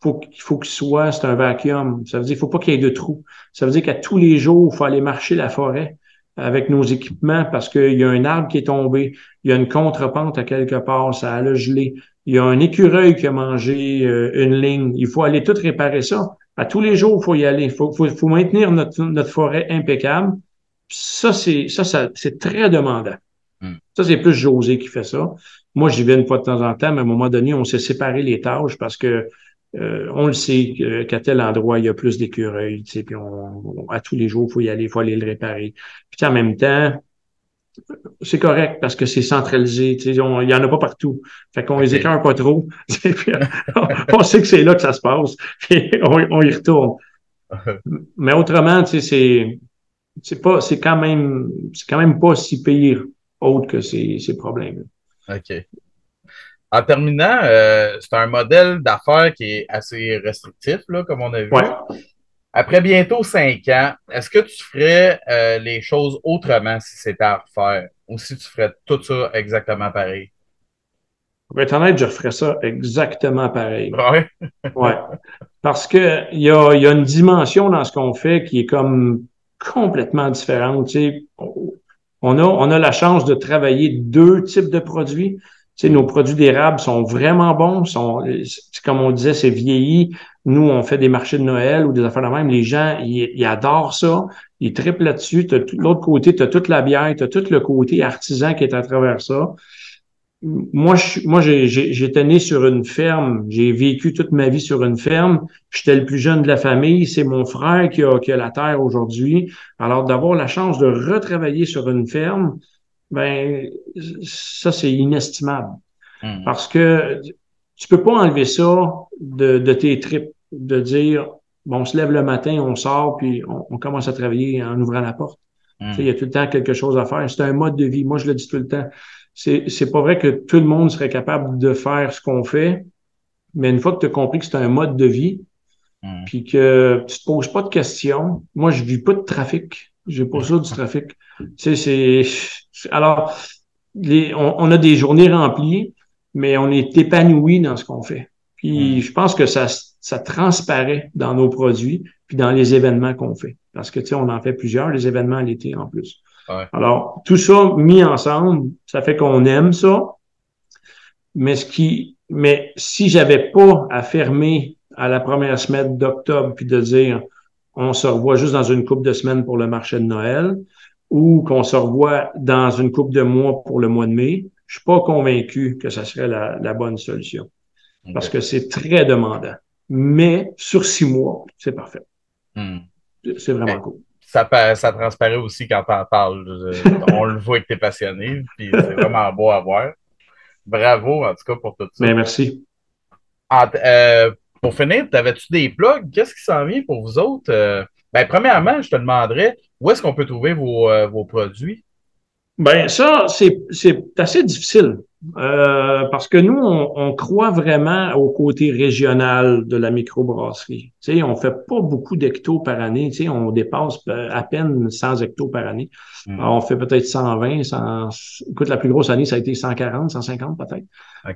Speaker 2: faut qu'il faut qu'il soit, c'est un vacuum. Ça veut dire, faut pas qu'il y ait de trous. Ça veut dire qu'à tous les jours, il faut aller marcher la forêt avec nos équipements parce qu'il y a un arbre qui est tombé, il y a une contrepente à quelque part, ça a le gelé, il y a un écureuil qui a mangé euh, une ligne. Il faut aller tout réparer ça. À tous les jours, il faut y aller. Il faut, faut, faut, maintenir notre, notre forêt impeccable. Ça, c'est ça, ça c'est très demandant. Hmm. Ça, c'est plus José qui fait ça. Moi, j'y vais une fois de temps en temps, mais à un moment donné, on s'est séparé les tâches parce que euh, on le sait qu'à tel endroit, il y a plus d'écureuils, tu sais, puis on, à tous les jours, il faut y aller, il faut aller le réparer. Puis en même temps, c'est correct parce que c'est centralisé, tu sais, il y en a pas partout. Fait qu'on les écœure pas trop. on, sait que c'est là que ça se passe, puis on, y retourne. Mais autrement, tu sais, c'est c'est pas, c'est quand même, c'est quand même pas si pire autre que ces, ces problèmes.
Speaker 1: OK. En terminant, euh, c'est un modèle d'affaires qui est assez restrictif, là, comme on a vu. Après bientôt cinq ans, est-ce que tu ferais euh, les choses autrement si c'était à refaire? Ou si tu ferais tout ça exactement pareil?
Speaker 2: Pour être honnête, je referais ça exactement pareil.
Speaker 1: Ouais?
Speaker 2: ouais. Parce que il y a, y a une dimension dans ce qu'on fait qui est comme complètement différente. Tu sais, on a, on a la chance de travailler deux types de produits sais, nos produits d'érable sont vraiment bons. Sont, comme on disait, c'est vieilli. Nous, on fait des marchés de Noël ou des affaires de même. Les gens, ils, adorent ça. Ils triplent là-dessus. L'autre côté, tu as toute la bière, tu as tout le côté artisan qui est à travers ça. Moi, je, moi, j'étais né sur une ferme. J'ai vécu toute ma vie sur une ferme. J'étais le plus jeune de la famille. C'est mon frère qui a, qui a la terre aujourd'hui. Alors, d'avoir la chance de retravailler sur une ferme, ben ça, c'est inestimable. Hmm. Parce que tu peux pas enlever ça de, de tes tripes, de dire, bon, on se lève le matin, on sort, puis on, commence à travailler en ouvrant la porte. Hmm. Il y a tout le temps quelque chose à faire. C'est un mode de vie. Moi, je le dis tout le temps. C'est, c'est pas vrai que tout le monde serait capable de faire ce qu'on fait, mais une fois que tu as compris que c'est un mode de vie, hmm. puis que tu te poses pas de questions, moi, je vis pas de trafic. J'ai pas ça du trafic. Tu sais, c'est alors, on, a des journées remplies, mais on est épanoui dans ce qu'on fait. Puis je pense que ça, ça transparaît dans nos produits, puis dans les événements qu'on fait. Parce que, tu sais, on en fait plusieurs, les événements à l'été en plus. Alors, tout ça mis ensemble, ça fait qu'on aime ça. Mais ce qui, mais si j'avais pas à fermer à la première semaine d'octobre, puis de dire, on se revoit juste dans une couple de semaines pour le marché de Noël, ou qu'on se revoit dans une couple de mois pour le mois de mai, je suis pas convaincu que ça serait la, bonne solution. Parce que c'est très demandant. Mais sur six mois, c'est parfait. Hmm. C'est vraiment cool.
Speaker 1: Ça, ça transparaît aussi quand tu en parles. On le voit que tu es passionné, puis c'est vraiment beau à voir. Bravo, en tout cas, pour tout ça.
Speaker 2: Mais ben, merci.
Speaker 1: Euh, pour finir, avais-tu des plugs? Qu'est-ce qui s'en vient pour vous autres? Euh, ben, premièrement, je te demanderais où est-ce qu'on peut trouver vos, euh, vos produits?
Speaker 2: Ben, ça, c'est assez difficile. Euh, parce que nous, on, croit vraiment au côté régional de la microbrasserie. Sais, on fait pas beaucoup d'hectos par année. Tu sais, on dépasse euh, à peine 100 hectos par année. Hmm. on fait peut-être 120, 100... Écoute, la plus grosse année, ça a été 140, 150 peut-être.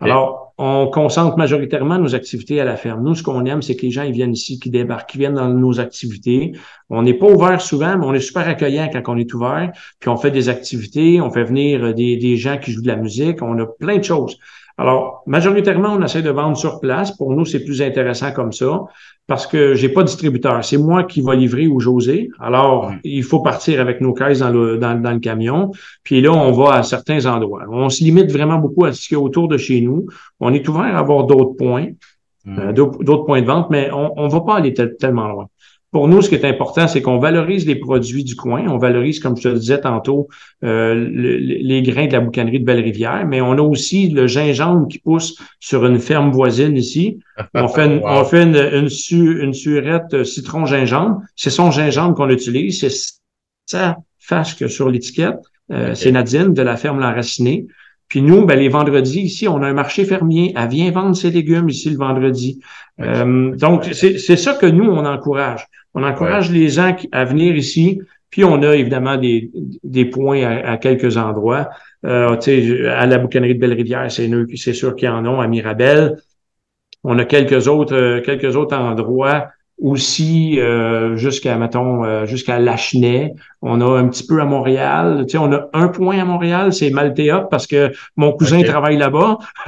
Speaker 2: Alors, on concentre majoritairement nos activités à la ferme. Nous, ce qu'on aime, c'est que les gens ils viennent ici, qui débarquent, qui viennent dans nos activités. On n'est pas ouvert souvent, mais on est super accueillant quand on est ouvert. Puis on fait des activités, on fait venir des, des gens qui jouent de la musique. On a plein de choses. Alors, majoritairement, on essaie de vendre sur place. Pour nous, c'est plus intéressant comme ça parce que j'ai pas de distributeur. C'est moi qui va livrer ou José. Alors, il faut partir avec nos caisses dans le, dans, dans, le camion. Puis là, on va à certains endroits. On se limite vraiment beaucoup à ce qu'il y a autour de chez nous. On est ouvert à avoir d'autres points, euh, d'autres points de vente, mais on ne va pas aller tellement loin. Pour nous, ce qui est important, c'est qu'on valorise les produits du coin. On valorise, comme je te le disais tantôt, euh, les grains de la boucanerie de Belle-Rivière, mais on a aussi le gingembre qui pousse sur une ferme voisine ici. On fait une, on fait une, une, surette citron-gingembre. C'est son gingembre qu'on utilise. C'est ça fâche que sur l'étiquette. Euh, c'est Nadine de la ferme L'Enracinée. Puis nous, ben, les vendredis, ici, on a un marché fermier. Elle vient vendre ses légumes ici le vendredi. Euh, donc, c'est ça que nous, on encourage. On encourage les gens à venir ici. Puis on a évidemment des, des points à, quelques endroits. Euh, à la boucanerie de Belle-Rivière, c'est sûr qu'ils en ont, à Mirabel. On a quelques autres, euh, quelques autres endroits aussi euh, jusqu'à mettons euh, jusqu'à Lachenay. On a un petit peu à Montréal. Tu sais, on a un point à Montréal, c'est Maltea parce que mon cousin travaille là-bas.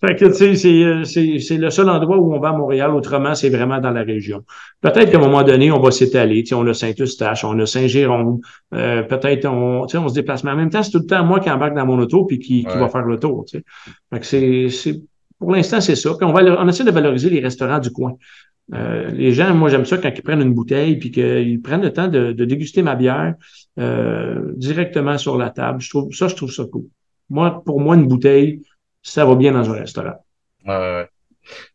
Speaker 2: fait que tu sais, c'est, c'est, le seul endroit où on va à Montréal. Autrement, c'est vraiment dans la région. Peut-être qu'à un moment donné, on va s'étaler. Tu sais, on a Saint-Eustache, on a Saint-Jérôme. Euh, peut-être on, tu sais, on se déplace. Mais en même temps, c'est tout le temps moi qui embarque dans mon auto puis qui, qui va faire le tour. Tu sais. Fait que c'est pour l'instant, c'est ça. Puis on, va, on essaie de valoriser les restaurants du coin. Euh, les gens, moi, j'aime ça quand ils prennent une bouteille puis qu'ils prennent le temps de, déguster ma bière euh, directement sur la table. Je trouve ça, je trouve ça cool. Moi, pour moi, une bouteille, ça va bien dans un restaurant.
Speaker 1: Ouais.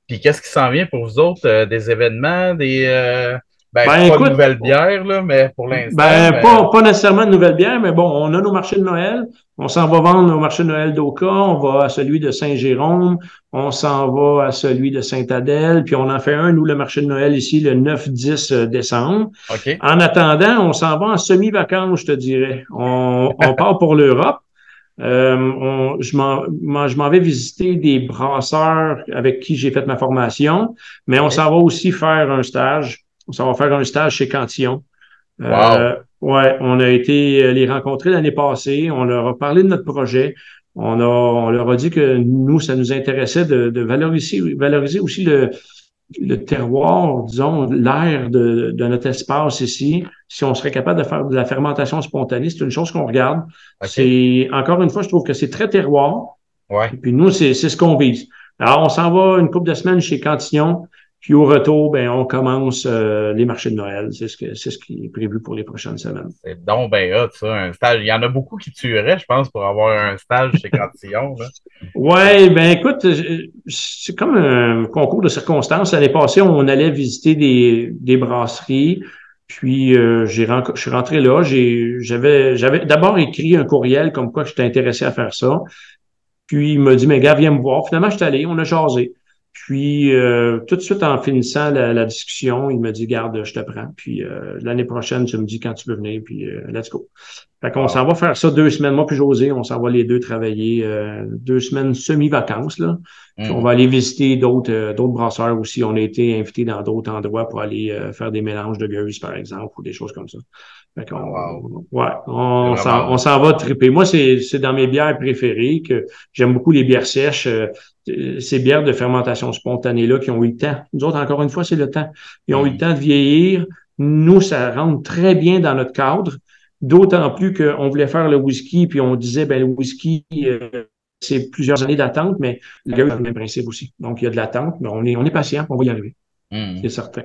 Speaker 1: Puis qu'est-ce qui s'en vient pour vous autres? Euh, des événements, des ben, ben, pas de là, mais pour l'instant.
Speaker 2: Ben, pas, pas nécessairement de nouvelles bières, mais bon, on a nos marchés de Noël. On s'en va vendre au marché de Noël d'Oka, on va à celui de Saint-Jérôme, on s'en va à celui de Saint-Adèle, puis on en fait un, nous, le marché de Noël ici, le 9-10 euh, décembre. En attendant, on s'en va en semi-vacances, je te dirais. On, on part pour l'Europe. Euh, on, je m'en vais visiter des brasseurs avec qui j'ai fait ma formation, mais on s'en va aussi faire un stage on va faire un stage chez Cantillon. Euh, ouais, on a été euh, les rencontrer l'année passée. On leur a parlé de notre projet. On, a, on leur a dit que nous, ça nous intéressait de, valoriser, valoriser aussi le, le terroir, disons, l'air de, notre espace ici. Si on serait capable de faire de la fermentation spontanée, c'est une chose qu'on regarde. C'est encore une fois, je trouve que c'est très terroir.
Speaker 1: Ouais.
Speaker 2: Et puis nous, c'est ce qu'on vise. Alors, on s'en va une couple de semaines chez Cantillon. Puis au retour, ben, on commence euh, les marchés de Noël. C'est ce, que, c'est ce qui est prévu pour les prochaines semaines.
Speaker 1: C'est donc ben hot, ça, un stage. Il y en a beaucoup qui tueraient, je pense, pour avoir un stage chez Cantillon.
Speaker 2: Ouais, ben écoute, c'est comme un concours de circonstances. L'année passée, on allait visiter des, des brasseries. Puis euh, j'ai je suis rentré là. J'ai, j'avais, j'avais d'abord écrit un courriel comme quoi j'étais intéressé à faire ça. Puis il m'a dit, mais gars, viens me voir. Finalement, je suis allé, on a jasé. Puis, euh, tout de suite en finissant la, discussion, il me dit, garde, je te prends. Puis, euh, l'année prochaine, tu me dis quand tu veux venir, puis euh, let's go. Fait qu'on s'en va faire ça deux semaines. Moi puis José, on s'en va les deux travailler deux semaines semi-vacances. là. Mm. On va aller visiter d'autres d'autres brasseurs aussi. On a été invités dans d'autres endroits pour aller faire des mélanges de gueuses, par exemple, ou des choses comme ça. Fait qu'on, ouais, on s'en, va triper. Moi, c'est, c'est dans mes bières préférées que j'aime beaucoup les bières sèches. Ces bières de fermentation spontanée-là qui ont eu le temps. Nous autres, encore une fois, c'est le temps. Ils ont eu le temps de vieillir. Nous, ça rentre très bien dans notre cadre. D'autant plus qu'on voulait faire le whisky, puis on disait, ben le whisky, euh, c'est plusieurs années d'attente, mais le c'est le même principe aussi. Donc, il y a de l'attente, mais on est, on est patient, on va y arriver. Hmm. C'est certain.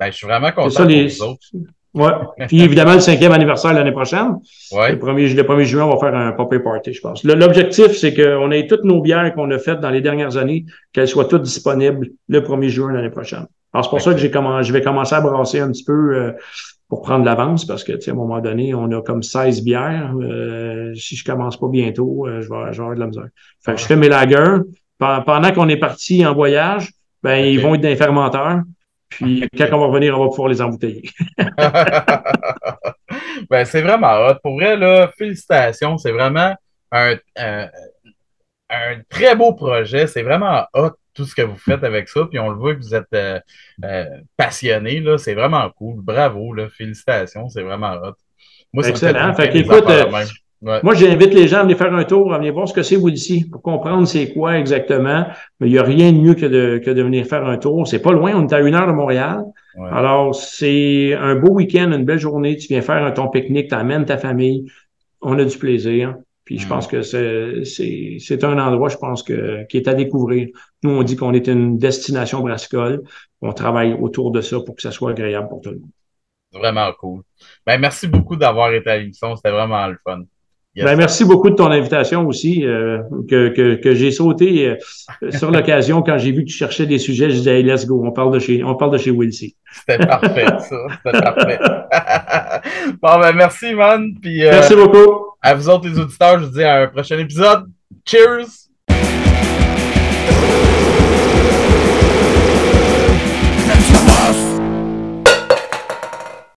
Speaker 1: Ben, je suis vraiment content ça, les... vous autres.
Speaker 2: Ouais. Puis évidemment, le cinquième anniversaire l'année prochaine. Ouais. Le, premier, le 1er juin, on va faire un pop party, je pense. L'objectif, c'est qu'on ait toutes nos bières qu'on a faites dans les dernières années, qu'elles soient toutes disponibles le 1er juin l'année prochaine. Alors, c'est pour ça que j'ai commencé, je vais commencer à brasser un petit peu euh, pour prendre l'avance, parce que, tu sais, à un moment donné, on a comme 16 bières. Euh, si je commence pas bientôt, euh, je, vais, je, vais, avoir de la misère. Fait que je fais mes lagers. Pendant qu'on est parti en voyage, ben, ils vont être des fermenteurs. Puis quand on va revenir, on va pouvoir les embouteiller.
Speaker 1: ben, c'est vraiment hot. Pour vrai, là, félicitations. C'est vraiment un, un, très beau projet. C'est vraiment hot tout ce que vous faites avec ça. Puis on le voit que vous êtes euh, euh, passionné. C'est vraiment cool. Bravo. Là. Félicitations. C'est vraiment hot.
Speaker 2: Moi, Excellent. Fait Moi, j'invite les gens à venir faire un tour, à venir voir ce que c'est Wilsey, pour comprendre c'est quoi exactement. Mais il n'y a rien de mieux que de, que de venir faire un tour. C'est pas loin, on est à une heure de Montréal. Alors, c'est un beau week-end, une belle journée. Tu viens faire un ton pique-nique, tu amènes ta famille. On a du plaisir. Puis je pense mm. que c'est, c'est, un endroit, je pense, que, qui est à découvrir. Nous, on dit qu'on est une destination brassicole. On travaille autour de ça pour que ça soit agréable pour tout le monde.
Speaker 1: Vraiment cool. Ben, merci beaucoup d'avoir été à l'émission. C'était vraiment le fun.
Speaker 2: Ben, merci beaucoup de ton invitation aussi, euh, que, que, que j'ai sauté euh, sur l'occasion quand j'ai vu que tu cherchais des sujets. Je disais, hey, let's go, on parle de chez, on parle de chez Wilsey.
Speaker 1: C'était parfait, ça. C'était parfait. bon, ben, merci, man. Puis,
Speaker 2: euh, merci beaucoup.
Speaker 1: À vous autres, les auditeurs, je vous dis à un prochain épisode. Cheers!